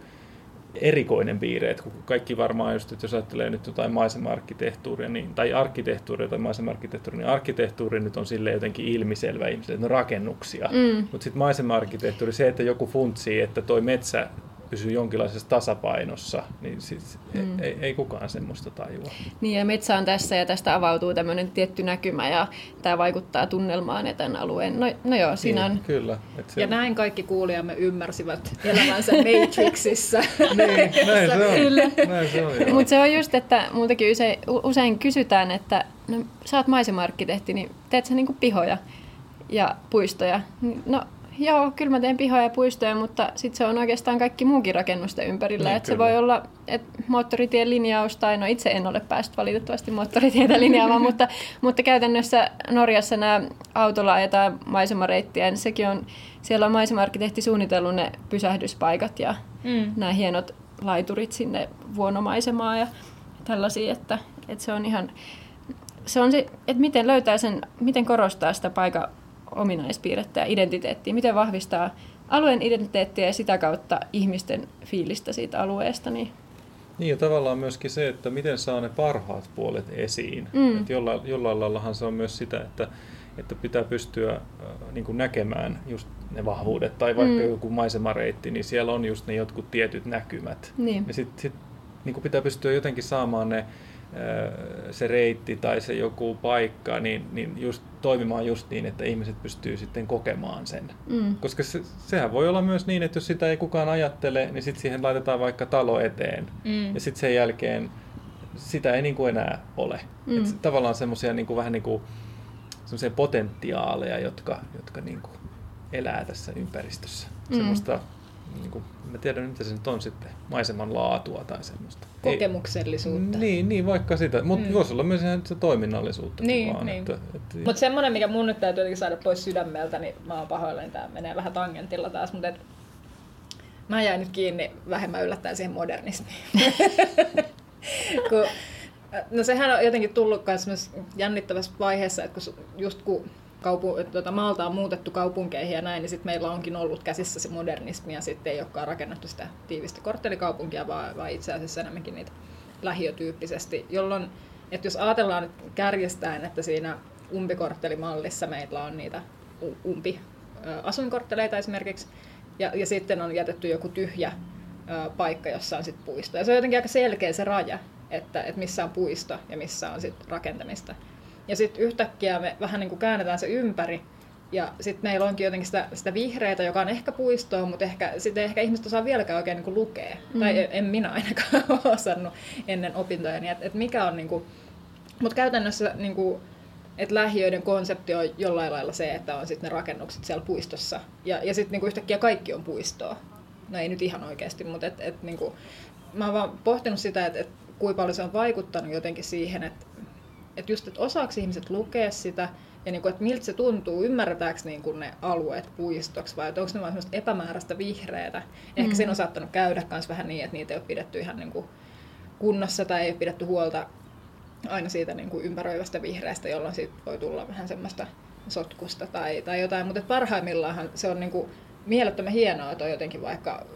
erikoinen piirre, että kun kaikki varmaan just, että jos ajattelee nyt jotain maisema-arkkitehtuuria, niin, tai arkkitehtuuria tai maisema-arkkitehtuuria, niin arkkitehtuuri nyt on sille jotenkin ilmiselvä ihmisille, että ne rakennuksia. Mm. Mutta sitten maisema-arkkitehtuuri, se, että joku funtsii, että toi metsä pysyy jonkinlaisessa tasapainossa, niin siis mm. ei, ei kukaan semmoista tajua. Niin ja metsä on tässä ja tästä avautuu tämmöinen tietty näkymä ja tämä vaikuttaa tunnelmaan ja tämän alueen. No, no joo, siinä niin, on... Kyllä. Et ja näin kaikki kuulijamme ymmärsivät elämänsä Matrixissa. niin, näin se on. Kyllä. Näin se on, Mutta se on just, että muutenkin usein, usein kysytään, että no, sä oot maisemarkkitehti, niin teet sä niinku pihoja ja puistoja? No joo, kyllä mä teen pihoja ja puistoja, mutta sitten se on oikeastaan kaikki muukin rakennusten ympärillä. Niin, että se voi olla että moottoritien linjaus, tai no itse en ole päässyt valitettavasti moottoritietä linjaamaan, mutta, mutta käytännössä Norjassa nämä autolla ajetaan maisemareittiä, niin sekin on, siellä on maisemarkkitehti suunnitellut ne pysähdyspaikat ja mm. nämä hienot laiturit sinne vuonomaisemaan ja tällaisia, että, että se on ihan, se on se, että miten löytää sen, miten korostaa sitä paikan ominaispiirrettä ja identiteettiä, miten vahvistaa alueen identiteettiä ja sitä kautta ihmisten fiilistä siitä alueesta. Niin niin ja tavallaan myöskin se, että miten saa ne parhaat puolet esiin. Mm. Et jollain, jollain laillahan se on myös sitä, että, että pitää pystyä äh, niin kuin näkemään just ne vahvuudet. Tai vaikka mm. joku maisemareitti, niin siellä on just ne jotkut tietyt näkymät. Niin. Ja sitten sit, niin pitää pystyä jotenkin saamaan ne se reitti tai se joku paikka, niin, niin just toimimaan just niin, että ihmiset pystyy sitten kokemaan sen. Mm. Koska se, sehän voi olla myös niin, että jos sitä ei kukaan ajattele, niin sitten siihen laitetaan vaikka talo eteen. Mm. Ja sitten sen jälkeen sitä ei niin kuin enää ole. Mm. Et tavallaan semmoisia niin vähän niin kuin potentiaaleja, jotka, jotka niin kuin elää tässä ympäristössä. Mm. Semmoista niin kuin, mä tiedän mitä se nyt on sitten, maiseman laatua tai semmoista. Kokemuksellisuutta. Ei, niin, niin, vaikka sitä, mutta mm. voisi olla myös ihan se toiminnallisuutta. Niin, vaan, niin. Että, että, mutta semmoinen, mikä mun nyt täytyy jotenkin saada pois sydämeltä, niin mä oon pahoillani, tämä menee vähän tangentilla taas, mutta et, mä jäin nyt kiinni vähemmän yllättäen siihen modernismiin. kun, no sehän on jotenkin tullut myös jännittävässä vaiheessa, että kun, just kun kaupu, tuota, maalta on muutettu kaupunkeihin ja näin, niin sitten meillä onkin ollut käsissä se modernismi ja sitten ei olekaan rakennettu sitä tiivistä korttelikaupunkia, vaan, vaan itse asiassa enemmänkin niitä lähiötyyppisesti, jolloin, että jos ajatellaan nyt että siinä umpikorttelimallissa meillä on niitä umpi asuinkortteleita esimerkiksi, ja, ja sitten on jätetty joku tyhjä ö, paikka, jossa on sitten puisto. Ja se on jotenkin aika selkeä se raja, että, että missä on puisto ja missä on sitten rakentamista. Ja sitten yhtäkkiä me vähän niin kuin käännetään se ympäri. Ja sitten meillä onkin jotenkin sitä, sitä vihreitä, joka on ehkä puistoa, mutta ehkä, sitten ehkä ihmiset osaa vieläkään oikein niin kuin lukea. Mm. Tai en minä ainakaan osannut ennen opintoja. Että et mikä on niin kuin, mutta käytännössä niin kuin, että lähiöiden konsepti on jollain lailla se, että on sitten ne rakennukset siellä puistossa. Ja, ja sitten niin yhtäkkiä kaikki on puistoa. No ei nyt ihan oikeasti, mutta et, et, niin kuin, mä oon vaan pohtinut sitä, että et, kuinka paljon se on vaikuttanut jotenkin siihen, että että just, että osaako ihmiset lukea sitä, ja niin kuin, että miltä se tuntuu, ymmärretäänkö niin kuin ne alueet puistoksi vai onko ne vain semmoista epämääräistä vihreätä. Ehkä mm-hmm. siinä on saattanut käydä myös vähän niin, että niitä ei ole pidetty ihan niin kuin kunnossa tai ei ole pidetty huolta aina siitä niin kuin ympäröivästä vihreästä, jolloin siitä voi tulla vähän semmoista sotkusta tai, tai jotain. Mutta parhaimmillaan se on niin kuin mielettömän hienoa, että on jotenkin vaikka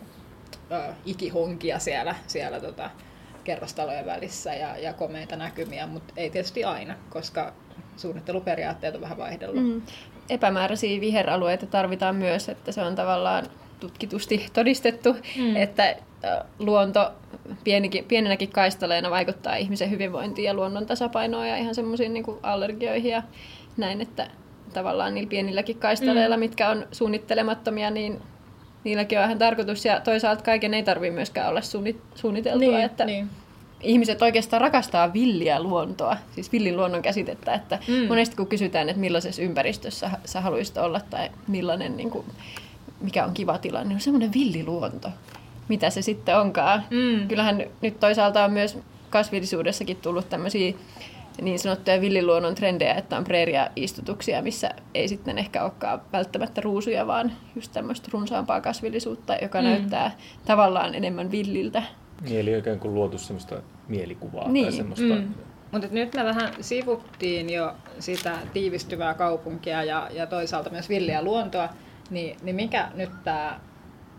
äh, ikihonkia siellä, siellä tota, kerrostalojen välissä ja, ja komeita näkymiä, mutta ei tietysti aina, koska suunnitteluperiaatteet on vähän vaihdellut. Mm. Epämääräisiä viheralueita tarvitaan myös, että se on tavallaan tutkitusti todistettu, mm. että luonto pienikin, pienenäkin kaistaleena vaikuttaa ihmisen hyvinvointiin ja luonnon tasapainoon ja ihan semmoisiin niin allergioihin ja näin, että tavallaan niillä pienilläkin kaistaleilla, mm. mitkä on suunnittelemattomia, niin niilläkin on ihan tarkoitus ja toisaalta kaiken ei tarvitse myöskään olla suunniteltua. Niin, että niin. Ihmiset oikeastaan rakastaa villiä luontoa, siis villin luonnon käsitettä, että mm. monesti kun kysytään, että millaisessa ympäristössä sä haluaisit olla tai millainen, niin kuin, mikä on kiva tilanne, niin on semmoinen villiluonto, mitä se sitten onkaan. Mm. Kyllähän nyt toisaalta on myös kasvillisuudessakin tullut tämmöisiä niin sanottuja villiluonnon trendejä, että on preeria-istutuksia, missä ei sitten ehkä olekaan välttämättä ruusuja, vaan just tämmöistä runsaampaa kasvillisuutta, joka mm. näyttää tavallaan enemmän villiltä. Niin, eli oikein kuin luotu semmoista mielikuvaa niin. tai semmoista... Mm. Mutta nyt me vähän sivuttiin jo sitä tiivistyvää kaupunkia ja, ja toisaalta myös villiä luontoa, niin, niin mikä nyt tämä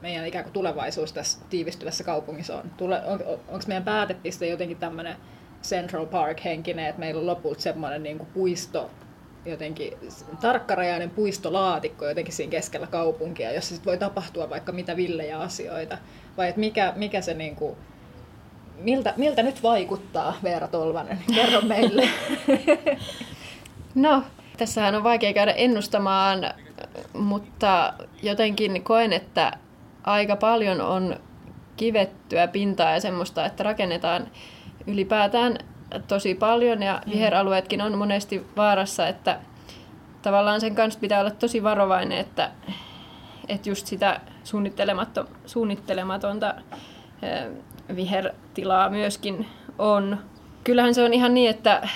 meidän ikään kuin tulevaisuus tässä tiivistyvässä kaupungissa on? Tule, on onko meidän päätepiste jotenkin tämmöinen Central Park henkinen, että meillä on lopulta semmoinen niin kuin puisto jotenkin tarkkarajainen puistolaatikko jotenkin siinä keskellä kaupunkia, jossa sit voi tapahtua vaikka mitä villejä asioita. Vai että mikä, mikä se niinku, miltä, miltä nyt vaikuttaa Veera Tolvanen? Kerro meille. No, tässähän on vaikea käydä ennustamaan, mutta jotenkin koen, että aika paljon on kivettyä pintaa ja semmoista, että rakennetaan ylipäätään tosi paljon ja mm. viheralueetkin on monesti vaarassa, että tavallaan sen kanssa pitää olla tosi varovainen, että, että just sitä suunnittelematonta vihertilaa myöskin on. Kyllähän se on ihan niin, että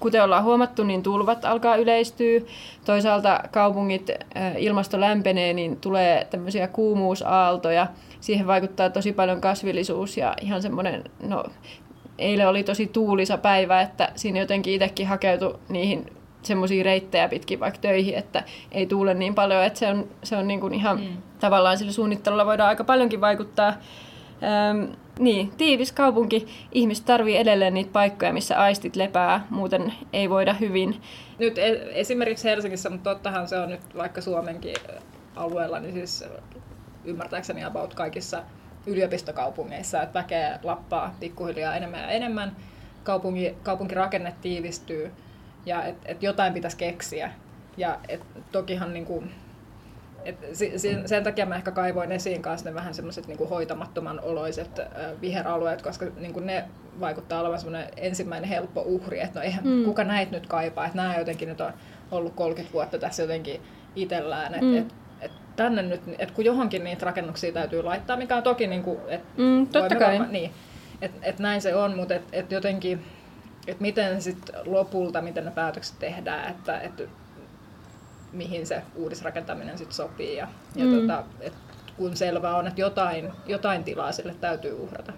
kuten ollaan huomattu, niin tulvat alkaa yleistyä. Toisaalta kaupungit, ilmasto lämpenee, niin tulee tämmöisiä kuumuusaaltoja. Siihen vaikuttaa tosi paljon kasvillisuus ja ihan semmoinen, no eilen oli tosi tuulisa päivä, että siinä jotenkin itsekin hakeutui niihin semmoisia reittejä pitkin vaikka töihin, että ei tuule niin paljon, että se on, se on niin kuin ihan mm. tavallaan sillä suunnittelulla voidaan aika paljonkin vaikuttaa. Öm, niin, tiivis kaupunki. Ihmiset tarvii edelleen niitä paikkoja, missä aistit lepää, muuten ei voida hyvin. Nyt e- esimerkiksi Helsingissä, mutta tottahan se on nyt vaikka Suomenkin alueella, niin siis ymmärtääkseni about kaikissa yliopistokaupungeissa, että väkeä lappaa pikkuhiljaa enemmän ja enemmän, kaupunki, kaupunkirakenne tiivistyy ja että et jotain pitäisi keksiä. Ja et tokihan niinku, et sen takia mä ehkä kaivoin esiin kanssa ne vähän semmoiset niinku hoitamattoman oloiset viheralueet, koska niinku ne vaikuttaa olevan semmoinen ensimmäinen helppo uhri, että no eihän mm. kuka näitä nyt kaipaa, että nämä jotenkin nyt on ollut 30 vuotta tässä jotenkin itsellään, että mm. et, et tänne nyt, että kun johonkin niitä rakennuksia täytyy laittaa, mikä on toki niin kuin, että mm, totta kai. niin, että et näin se on, mutta että et jotenkin, että miten sitten lopulta, miten ne päätökset tehdään, että, että mihin se uudisrakentaminen sitten sopii ja, ja mm. tota, et kun selvää on, että jotain, jotain tilaa sille täytyy uhrata.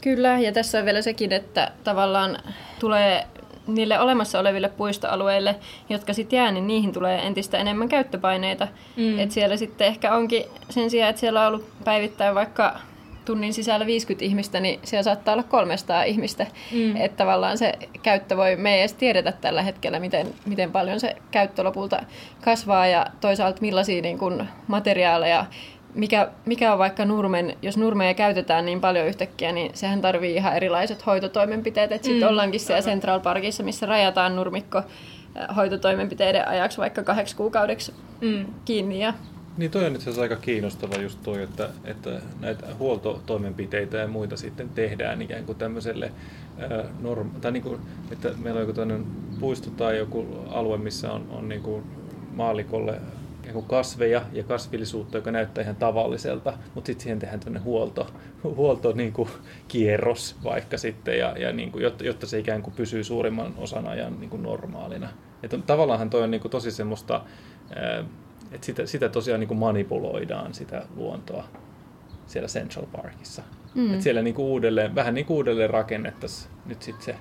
Kyllä, ja tässä on vielä sekin, että tavallaan tulee niille olemassa oleville puistoalueille, jotka sitten jää, niin niihin tulee entistä enemmän käyttöpaineita. Mm. Et siellä sitten ehkä onkin sen sijaan, että siellä on ollut päivittäin vaikka tunnin sisällä 50 ihmistä, niin siellä saattaa olla 300 ihmistä. Mm. Että tavallaan se käyttö voi, me ei edes tiedetä tällä hetkellä, miten, miten paljon se käyttö lopulta kasvaa ja toisaalta millaisia niin kun, materiaaleja mikä, mikä on vaikka nurmen, jos nurmeja käytetään niin paljon yhtäkkiä, niin sehän tarvii ihan erilaiset hoitotoimenpiteet. Että sitten mm, ollaankin siellä aivan. Central Parkissa, missä rajataan nurmikko äh, hoitotoimenpiteiden ajaksi vaikka kahdeksi kuukaudeksi mm. kiinni. Ja... Niin toi on itse asiassa aika kiinnostava just toi, että, että näitä huoltotoimenpiteitä ja muita sitten tehdään ikään kuin tämmöiselle äh, norm, tai niin kuin, että meillä on joku puisto tai joku alue, missä on, on niin kuin maalikolle kasveja ja kasvillisuutta, joka näyttää ihan tavalliselta, mutta sitten siihen tehdään tämmöinen huolto, huolto niin kuin kierros vaikka sitten, ja, ja niin kuin, jotta, jotta se ikään kuin pysyy suurimman osan ajan niin kuin normaalina. Että tavallaanhan toi on niin kuin tosi semmoista, että sitä, sitä tosiaan niin kuin manipuloidaan, sitä luontoa siellä Central Parkissa. Mm. Että siellä niin kuin uudelleen, vähän niin kuin uudelleen rakennettaisiin nyt sitten se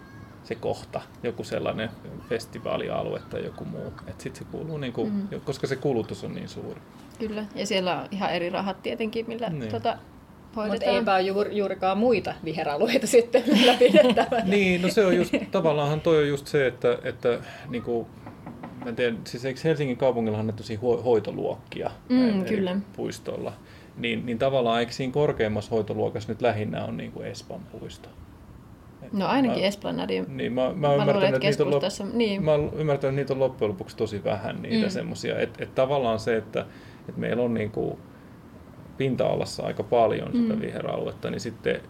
se kohta, joku sellainen festivaalialue tai joku muu. Et sit se kuuluu niinku, mm. koska se kulutus on niin suuri. Kyllä, ja siellä on ihan eri rahat tietenkin, millä niin. tota, Mutta eipä ole juuri, juurikaan muita viheralueita sitten ylläpidettävänä. niin, no se on just, tavallaanhan toi on just se, että, että niinku, mä en tiedä, siis eikö Helsingin kaupungilla on tosi hoitoluokkia mm, kyllä. puistolla? Niin, niin tavallaan eikö siinä korkeimmassa hoitoluokassa nyt lähinnä on niin kuin Espan puisto? No ainakin mä, Esplanadin. Niin, mä, mä, mä, ymmärtänyt, että niitä on lop, niin. mä ymmärtänyt, että niitä on loppujen lopuksi tosi vähän niitä mm. semmoisia. Että et tavallaan se, että et meillä on niinku pinta-alassa aika paljon mm. sitä viheraluetta, niin sitten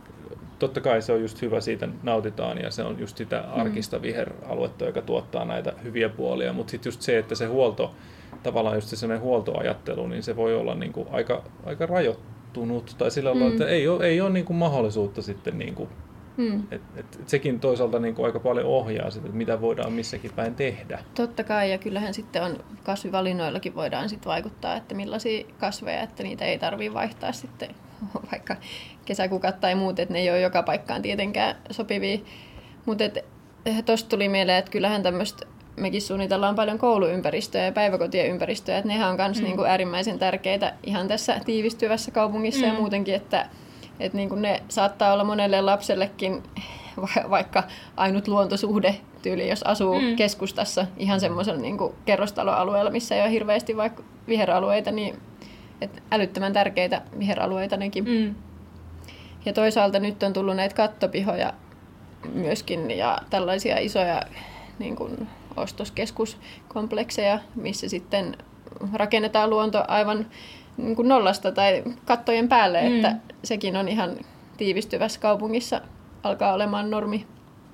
totta kai se on just hyvä, siitä nautitaan ja se on just sitä mm. arkista mm. viheraluetta, joka tuottaa näitä hyviä puolia, mutta sitten just se, että se huolto, tavallaan just se sellainen huoltoajattelu, niin se voi olla niinku aika, aika rajoittunut tai sillä mm. että ei ole, ei ole niinku mahdollisuutta sitten niinku Hmm. Et, et, et sekin toisaalta niin kuin aika paljon ohjaa sitä, että mitä voidaan missäkin päin tehdä. Totta kai, ja kyllähän sitten on kasvivalinnoillakin voidaan sitten vaikuttaa, että millaisia kasveja, että niitä ei tarvitse vaihtaa sitten vaikka kesäkukat tai muut, että ne ei ole joka paikkaan tietenkään sopivia. Mutta tuosta tuli mieleen, että kyllähän tämmöistä mekin suunnitellaan paljon kouluympäristöjä ja päiväkotien ympäristöjä, että nehän on myös mm. niin äärimmäisen tärkeitä ihan tässä tiivistyvässä kaupungissa mm. ja muutenkin, että että niin kuin ne saattaa olla monelle lapsellekin va- vaikka ainut luontosuhde tyyli, jos asuu mm. keskustassa ihan semmoisella niin kerrostaloalueella, missä ei ole hirveästi vaikka viheralueita, niin et älyttömän tärkeitä viheralueita nekin. Mm. Ja toisaalta nyt on tullut näitä kattopihoja myöskin ja tällaisia isoja niin kuin ostoskeskuskomplekseja, missä sitten rakennetaan luonto aivan niin kuin nollasta tai kattojen päälle, mm. että sekin on ihan tiivistyvässä kaupungissa alkaa olemaan normi.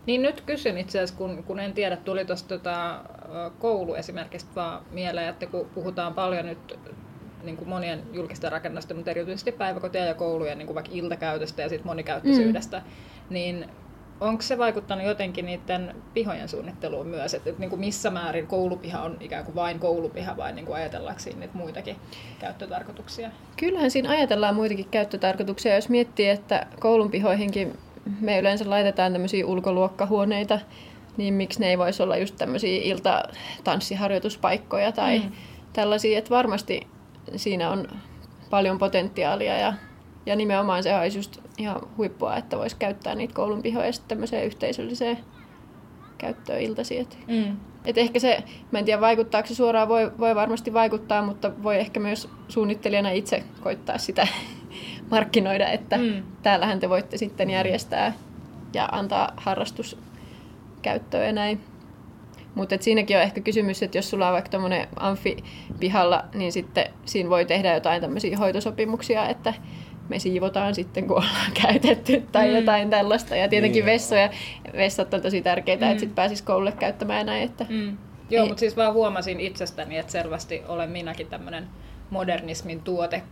Niin nyt kysyn itse asiassa, kun, kun en tiedä, tuli tuosta tota, koulu esimerkiksi vaan mieleen, että kun puhutaan paljon nyt niin kuin monien julkisten rakennusten, mutta erityisesti päiväkotia ja koulujen niin kuin vaikka iltakäytöstä ja sit monikäyttöisyydestä, mm. niin onko se vaikuttanut jotenkin niiden pihojen suunnitteluun myös, että, että niin kuin missä määrin koulupiha on ikään kuin vain koulupiha vai niin kuin ajatellaanko siinä niitä muitakin käyttötarkoituksia? Kyllähän siinä ajatellaan muitakin käyttötarkoituksia, jos miettii, että koulun pihoihinkin me yleensä laitetaan tämmöisiä ulkoluokkahuoneita, niin miksi ne ei voisi olla just tämmöisiä iltatanssiharjoituspaikkoja tai mm. tällaisia, että varmasti siinä on paljon potentiaalia ja, ja nimenomaan se olisi just ihan huippua, että voisi käyttää niitä koulun pihoja sitten tämmöiseen yhteisölliseen käyttöön iltaisin. Et, mm. et ehkä se, mä en tiedä vaikuttaako se suoraan, voi, voi varmasti vaikuttaa, mutta voi ehkä myös suunnittelijana itse koittaa sitä markkinoida, että mm. täällähän te voitte sitten järjestää ja antaa harrastuskäyttöön ja näin. Mutta siinäkin on ehkä kysymys, että jos sulla on vaikka tuommoinen amfi pihalla, niin sitten siinä voi tehdä jotain tämmöisiä hoitosopimuksia, että me siivotaan sitten, kun ollaan käytetty tai mm. jotain tällaista. Ja tietenkin niin. vessoja, vessat on tosi tärkeitä, mm. että sitten pääsisi koululle käyttämään näin. Että mm. Joo, mutta siis vaan huomasin itsestäni, että selvästi olen minäkin tämmöinen modernismin tuote.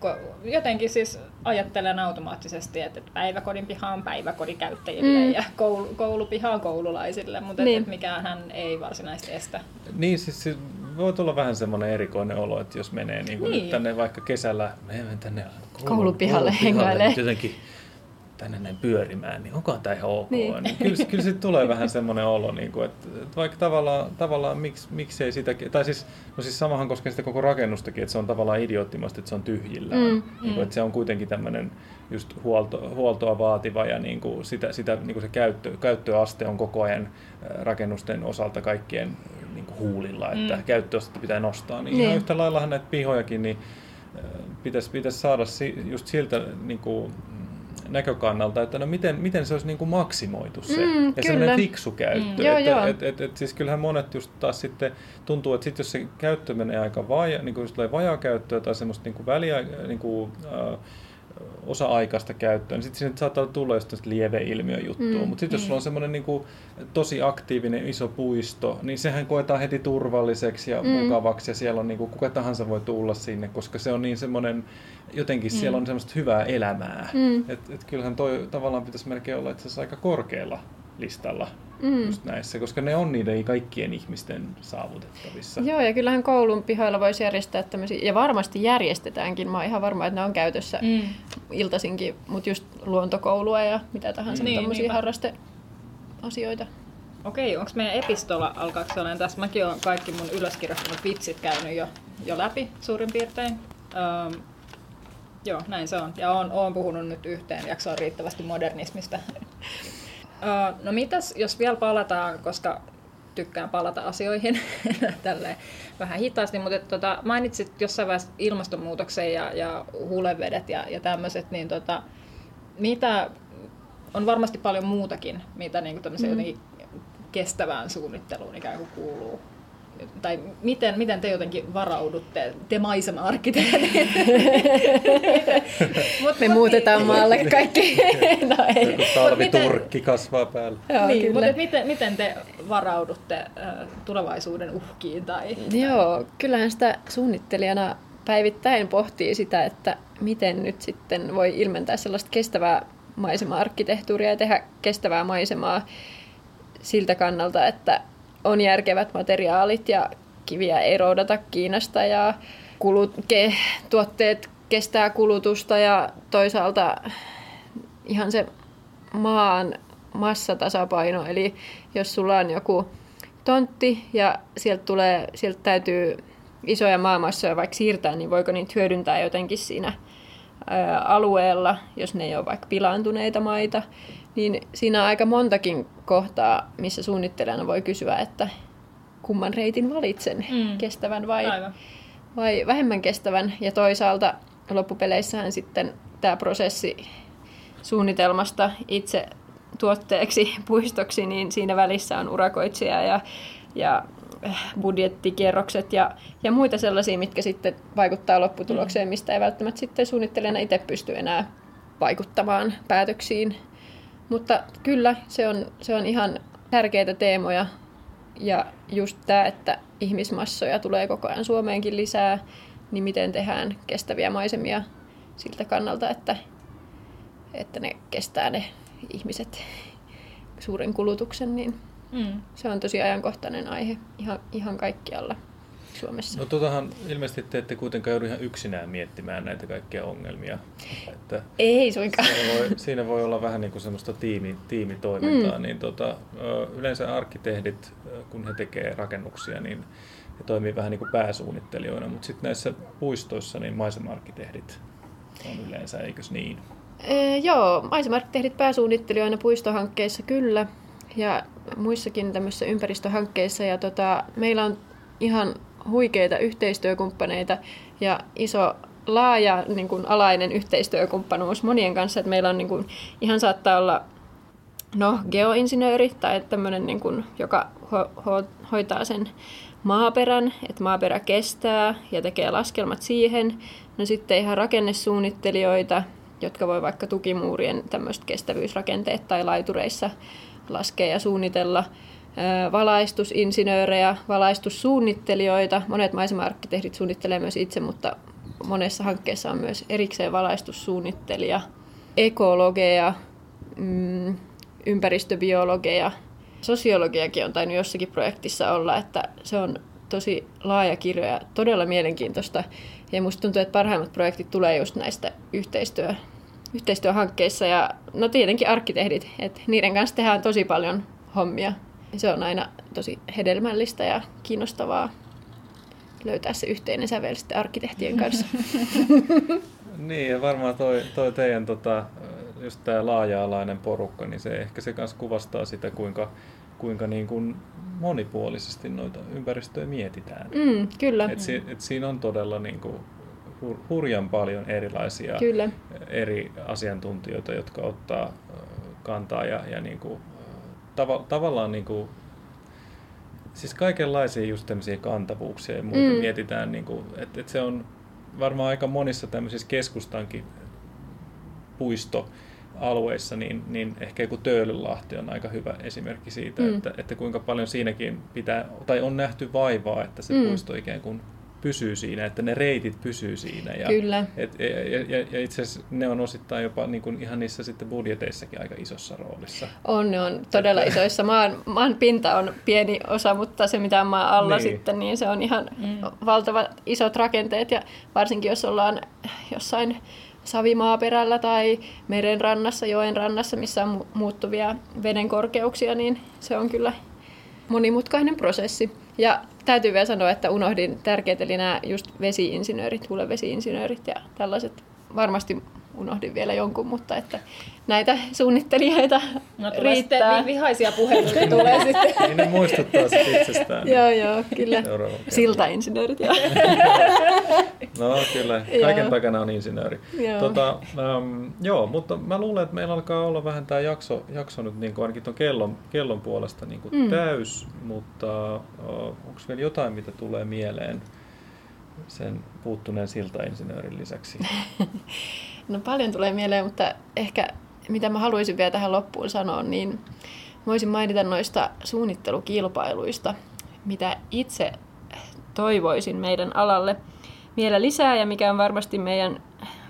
Jotenkin siis ajattelen automaattisesti, että päiväkodin piha on päiväkodin käyttäjille mm. ja koulu, koulupiha on koululaisille, mutta niin. että mikään hän ei varsinaisesti estä. Niin, siis, siis voi tulla vähän semmoinen erikoinen olo, että jos menee niin kuin niin. tänne vaikka kesällä, menen tänne koulu, koulupihalle, koulupihalle niin jotenkin tänne näin pyörimään, niin onko tämä ihan ok? Niin. niin kyllä, kyllä sitten tulee vähän semmoinen olo, niin kuin, että, että vaikka tavallaan, tavallaan miksi, miksei sitä, tai siis, no siis samahan koskee sitä koko rakennustakin, että se on tavallaan idioottimasti, että se on tyhjillään. Mm, niin kuin, että se on kuitenkin tämmöinen just huolto, huoltoa vaativa ja niin kuin sitä, sitä, niin kuin se käyttö, käyttöaste on koko ajan rakennusten osalta kaikkien niin kuin huulilla, että mm. käyttöastetta pitää nostaa. Niin, niin. ihan yhtä laillahan näitä pihojakin, niin pitäisi, pitäisi saada just siltä niin kuin, näkökannalta, että no miten, miten se olisi niin kuin maksimoitu se mm, ja kyllä. semmoinen fiksu käyttö. Mm, joo, että, joo. Et, et, et, siis kyllähän monet just taas sitten tuntuu, että sit jos se käyttö menee aika vaja, niin kuin jos tulee vajaa käyttöä tai semmoista niin kuin väliä, niin kuin, äh, osa-aikaista käyttöä, niin sitten sinne saattaa tulla just lieveilmiö juttua. Mm, Mutta sitten mm. jos sulla on semmoinen niin kuin, tosi aktiivinen iso puisto, niin sehän koetaan heti turvalliseksi ja mm. mukavaksi ja siellä on niin kuin, kuka tahansa voi tulla sinne, koska se on niin semmoinen, jotenkin mm. siellä on semmoista hyvää elämää. Mm. Et, et kyllähän toi tavallaan pitäisi melkein olla itse asiassa aika korkealla listalla mm. just näissä, koska ne on niiden kaikkien ihmisten saavutettavissa. Joo, ja kyllähän koulun pihoilla voisi järjestää tämmöisiä, ja varmasti järjestetäänkin, mä oon ihan varma, että ne on käytössä mm. iltaisinkin, mutta just luontokoulua ja mitä tahansa mm. niin, tämmöisiä harrasteasioita. Okei, onko meidän epistola, alkaako olemaan tässä? Mäkin olen kaikki mun ylöskirjoittanut vitsit käynyt jo, jo läpi suurin piirtein. Öm, joo, näin se on. Ja olen, olen puhunut nyt yhteen jaksoon riittävästi modernismista. No mitäs, jos vielä palataan, koska tykkään palata asioihin tälleen vähän hitaasti, mutta tota, mainitsit jossain vaiheessa ilmastonmuutoksen ja, ja huulevedet ja, ja tämmöiset, niin tota, mitä, on varmasti paljon muutakin, mitä niin kuin mm. jotenkin kestävään suunnitteluun ikään kuin kuuluu tai miten, miten te jotenkin varaudutte, te maisema-arkkitehdit? mut, Me mut, muutetaan niin. maalle kaikki. no, ei. Talviturkki kasvaa päällä. Joo, niin, mutta miten, miten te varaudutte tulevaisuuden uhkiin? Tai, Joo, kyllähän sitä suunnittelijana päivittäin pohtii sitä, että miten nyt sitten voi ilmentää sellaista kestävää maisema-arkkitehtuuria ja tehdä kestävää maisemaa siltä kannalta, että on järkevät materiaalit ja kiviä ei roudata Kiinasta ja kulut, ke, tuotteet kestää kulutusta ja toisaalta ihan se maan massatasapaino. Eli jos sulla on joku tontti ja sieltä, tulee, sieltä täytyy isoja maamassoja vaikka siirtää, niin voiko niitä hyödyntää jotenkin siinä alueella, jos ne ei ole vaikka pilaantuneita maita, niin siinä on aika montakin kohtaa, missä suunnittelijana voi kysyä, että kumman reitin valitsen, mm. kestävän vai, Aivan. vai vähemmän kestävän. Ja toisaalta loppupeleissähän sitten tämä prosessi suunnitelmasta itse tuotteeksi, puistoksi, niin siinä välissä on urakoitsija ja, ja äh, budjettikierrokset ja, ja muita sellaisia, mitkä sitten vaikuttaa lopputulokseen, mistä ei välttämättä sitten suunnittelijana itse pysty enää vaikuttamaan päätöksiin. Mutta kyllä, se on, se on ihan tärkeitä teemoja. Ja just tämä, että ihmismassoja tulee koko ajan Suomeenkin lisää, niin miten tehdään kestäviä maisemia siltä kannalta, että, että ne kestää ne ihmiset suuren kulutuksen, niin Mm. se on tosi ajankohtainen aihe ihan, ihan kaikkialla Suomessa. No totahan ilmeisesti te ette kuitenkaan joudu ihan yksinään miettimään näitä kaikkia ongelmia. Että Ei suinkaan. siinä, voi, siinä voi olla vähän niin kuin semmoista tiimi, tiimitoimintaa. Mm. Niin tota, yleensä arkkitehdit, kun he tekevät rakennuksia, niin he toimii vähän niin kuin pääsuunnittelijoina, mutta sitten näissä puistoissa niin maisema-arkkitehdit on yleensä, eikös niin? Ee, joo, maisemarkkitehdit pääsuunnittelijoina puistohankkeissa kyllä ja muissakin tämmöisissä ympäristöhankkeissa. Ja tota, meillä on ihan huikeita yhteistyökumppaneita ja iso laaja niin kuin, alainen yhteistyökumppanuus monien kanssa. Että meillä on niin kuin, ihan saattaa olla no, geoinsinööri tai tämmöinen, niin kuin, joka ho- ho- hoitaa sen maaperän, että maaperä kestää ja tekee laskelmat siihen. No sitten ihan rakennesuunnittelijoita, jotka voi vaikka tukimuurien tämmöiset kestävyysrakenteet tai laitureissa laskea ja suunnitella. Valaistusinsinöörejä, valaistussuunnittelijoita. Monet maisema-arkkitehdit suunnittelee myös itse, mutta monessa hankkeessa on myös erikseen valaistussuunnittelija, ekologeja, mm, ympäristöbiologeja, sosiologiakin on tainnut jossakin projektissa olla, että se on tosi laaja kirjo ja todella mielenkiintoista. Ja musta tuntuu, että parhaimmat projektit tulee just näistä yhteistyö, yhteistyöhankkeissa ja no tietenkin arkkitehdit, että niiden kanssa tehdään tosi paljon hommia. Se on aina tosi hedelmällistä ja kiinnostavaa löytää se yhteinen sävel sitten arkkitehtien kanssa. Niin, ja varmaan toi, toi teidän tota, just tämä laaja-alainen porukka, niin se ehkä se kanssa kuvastaa sitä, kuinka, kuinka niin kuin monipuolisesti noita ympäristöjä mietitään. Mm, kyllä, Et, si, et siinä on todella niin kuin hur, hurjan paljon erilaisia kyllä. eri asiantuntijoita, jotka ottaa kantaa ja, ja niin kuin, tava, tavallaan niin kuin, siis kaikenlaisia just tämmöisiä kantavuuksia ja muuta Mm. mietitään, niin kuin, että, että se on varmaan aika monissa tämmöisissä keskustankin puistoalueissa, niin, niin ehkä joku Töölönlahti on aika hyvä esimerkki siitä, Mm. että, että kuinka paljon siinäkin pitää, tai on nähty vaivaa, että se mm. puisto ikään kuin pysyy siinä, että ne reitit pysyy siinä. Ja, Kyllä. et, ja, ja, ja itse asiassa ne on osittain jopa niin kuin ihan niissä sitten budjeteissakin aika isossa roolissa. On, ne on todella Että- isoissa. Maan, maan pinta on pieni osa, mutta se mitä on maan alla Niin. sitten, niin se on ihan mm. valtavat isot rakenteet. Ja varsinkin jos ollaan jossain savimaaperällä tai meren rannassa, joen rannassa, missä on mu- muuttuvia veden korkeuksia, niin se on kyllä monimutkainen prosessi. Ja täytyy vielä sanoa, että unohdin tärkeät, eli nämä just vesiinsinöörit, hulevesiinsinöörit ja tällaiset. Varmasti unohdin vielä jonkun, mutta että näitä suunnittelijoita No tulee sitten riittää. vi- vihaisia puheluita tulee sitten. Niin ne muistuttaa sitten itsestään. Joo, joo, kyllä. Siltainsinöörit, joo. No kyllä, Joo. kaiken takana on insinööri. Joo. Tota, ähm, joo, mutta mä luulen, että meillä alkaa olla vähän tämä jakso, jakso nyt niin kuin ainakin tuon kellon, kellon puolesta niin kuin mm. täys, mutta onko vielä jotain, mitä tulee mieleen sen puuttuneen siltainsinöörin lisäksi? No paljon tulee mieleen, mutta ehkä mitä mä haluaisin vielä tähän loppuun sanoa, niin voisin mainita noista suunnittelukilpailuista, mitä itse toivoisin meidän alalle vielä lisää ja mikä on varmasti meidän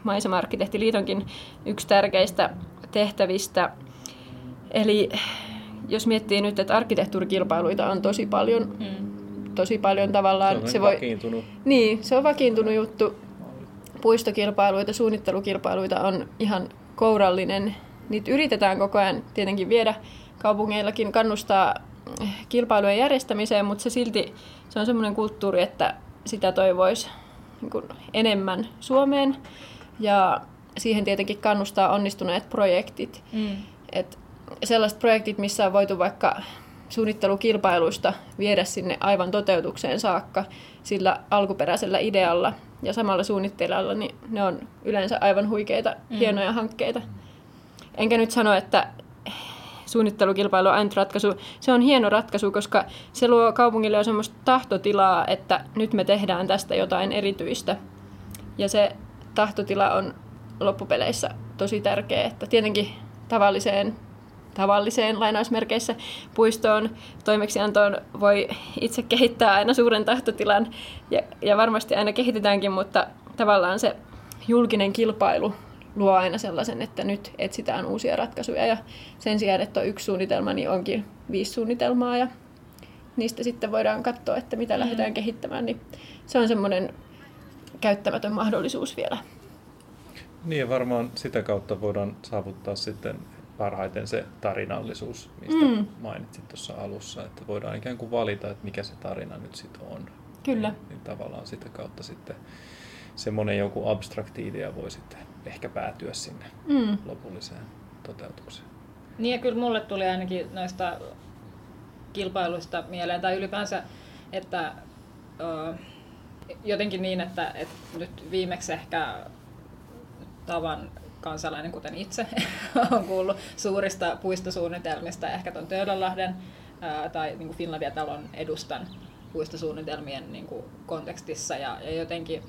Maisema-arkkitehtiliitonkin yksi tärkeistä tehtävistä. Eli jos miettii nyt, että arkkitehtuurikilpailuita on tosi paljon, Mm. tosi paljon tavallaan. Se on se voi... voi, vakiintunut. niin, se on vakiintunut juttu. Puistokilpailuita, suunnittelukilpailuita on ihan kourallinen. Niitä yritetään koko ajan tietenkin viedä kaupungeillakin, kannustaa kilpailujen järjestämiseen, mutta se silti se on semmoinen kulttuuri, että sitä toivoisi niin enemmän Suomeen. Ja siihen tietenkin kannustaa onnistuneet projektit. Mm. Et sellaiset projektit, missä on voitu vaikka suunnittelukilpailuista viedä sinne aivan toteutukseen saakka sillä alkuperäisellä idealla ja samalla suunnittelijalla, niin ne on yleensä aivan huikeita, mm. hienoja hankkeita. Enkä nyt sano, että suunnittelukilpailu on ainut ratkaisu. Se on hieno ratkaisu, koska se luo kaupungille jo semmoista tahtotilaa, että nyt me tehdään tästä jotain erityistä. Ja se tahtotila on loppupeleissä tosi tärkeä, että tietenkin tavalliseen tavalliseen lainausmerkeissä puistoon toimeksiantoon voi itse kehittää aina suuren tahtotilan ja, ja varmasti aina kehitetäänkin, mutta tavallaan se julkinen kilpailu luo aina sellaisen, että nyt etsitään uusia ratkaisuja ja sen sijaan, että on yksi suunnitelma, niin onkin viisi suunnitelmaa ja niistä sitten voidaan katsoa, että mitä mm. lähdetään kehittämään, niin se on semmoinen käyttämätön mahdollisuus vielä. Niin ja varmaan sitä kautta voidaan saavuttaa sitten parhaiten se tarinallisuus, mistä mm. mainitsit tuossa alussa, että voidaan ikään kuin valita, että mikä se tarina nyt sitten on. Kyllä. Niin, niin tavallaan sitä kautta sitten semmoinen joku abstrakti idea voi sitten ehkä päätyä sinne mm. lopulliseen toteutukseen. Niin ja kyllä mulle tuli ainakin noista kilpailuista mieleen, tai ylipäänsä, että ö, jotenkin niin, että, että nyt viimeksi ehkä tavan kansalainen, kuten itse, on kuullut suurista puistosuunnitelmista, ehkä tuon Töölönlahden ää, tai niin kuin Finlandia-talon edustan puistosuunnitelmien niin kuin kontekstissa ja, ja jotenkin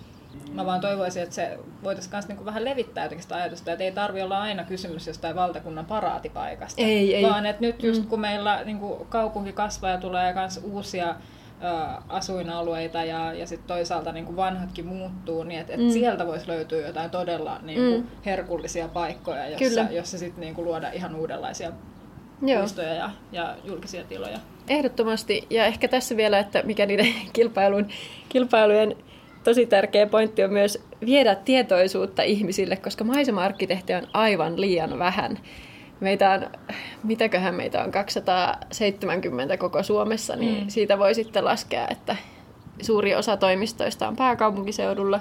Mä vaan toivoisin, että se voitaisiin myös niinku vähän levittää jotenkin sitä ajatusta, että ei tarvi olla aina kysymys jostain valtakunnan paraatipaikasta. Ei, ei. Vaan että nyt just mm. kun meillä niinku kaupunki kasvaa ja tulee myös uusia asuinalueita ja, ja sitten toisaalta niin kuin vanhatkin muuttuu, niin että et mm. sieltä voisi löytyä jotain todella niin kuin mm. herkullisia paikkoja, jossa, jossa sitten niin kuin luoda ihan uudenlaisia Joo. puistoja ja, ja julkisia tiloja. Ehdottomasti. Ja ehkä tässä vielä, että mikä niiden kilpailun, kilpailujen tosi tärkeä pointti on myös viedä tietoisuutta ihmisille, koska maisema-arkkitehtiä on aivan liian vähän meitä on, mitäköhän meitä on, 270 koko Suomessa, niin mm. siitä voi sitten laskea, että suuri osa toimistoista on pääkaupunkiseudulla,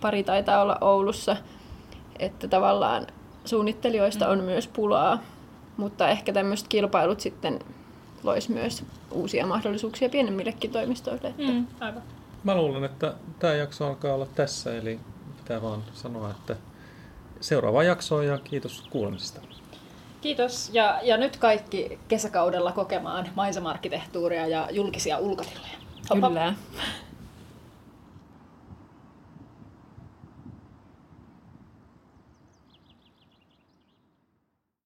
pari taitaa olla Oulussa, että tavallaan suunnittelijoista mm. on myös pulaa, mutta ehkä tämmöiset kilpailut sitten loisi myös uusia mahdollisuuksia pienemmillekin toimistoille. Että... Mm, aivan. Mä luulen, että tämä jakso alkaa olla tässä, eli pitää vaan sanoa, että seuraava jakso ja kiitos kuulemisesta. Kiitos. Ja, ja nyt kaikki kesäkaudella kokemaan maisemarkkitehtuuria ja julkisia ulkotiloja. Kyllä.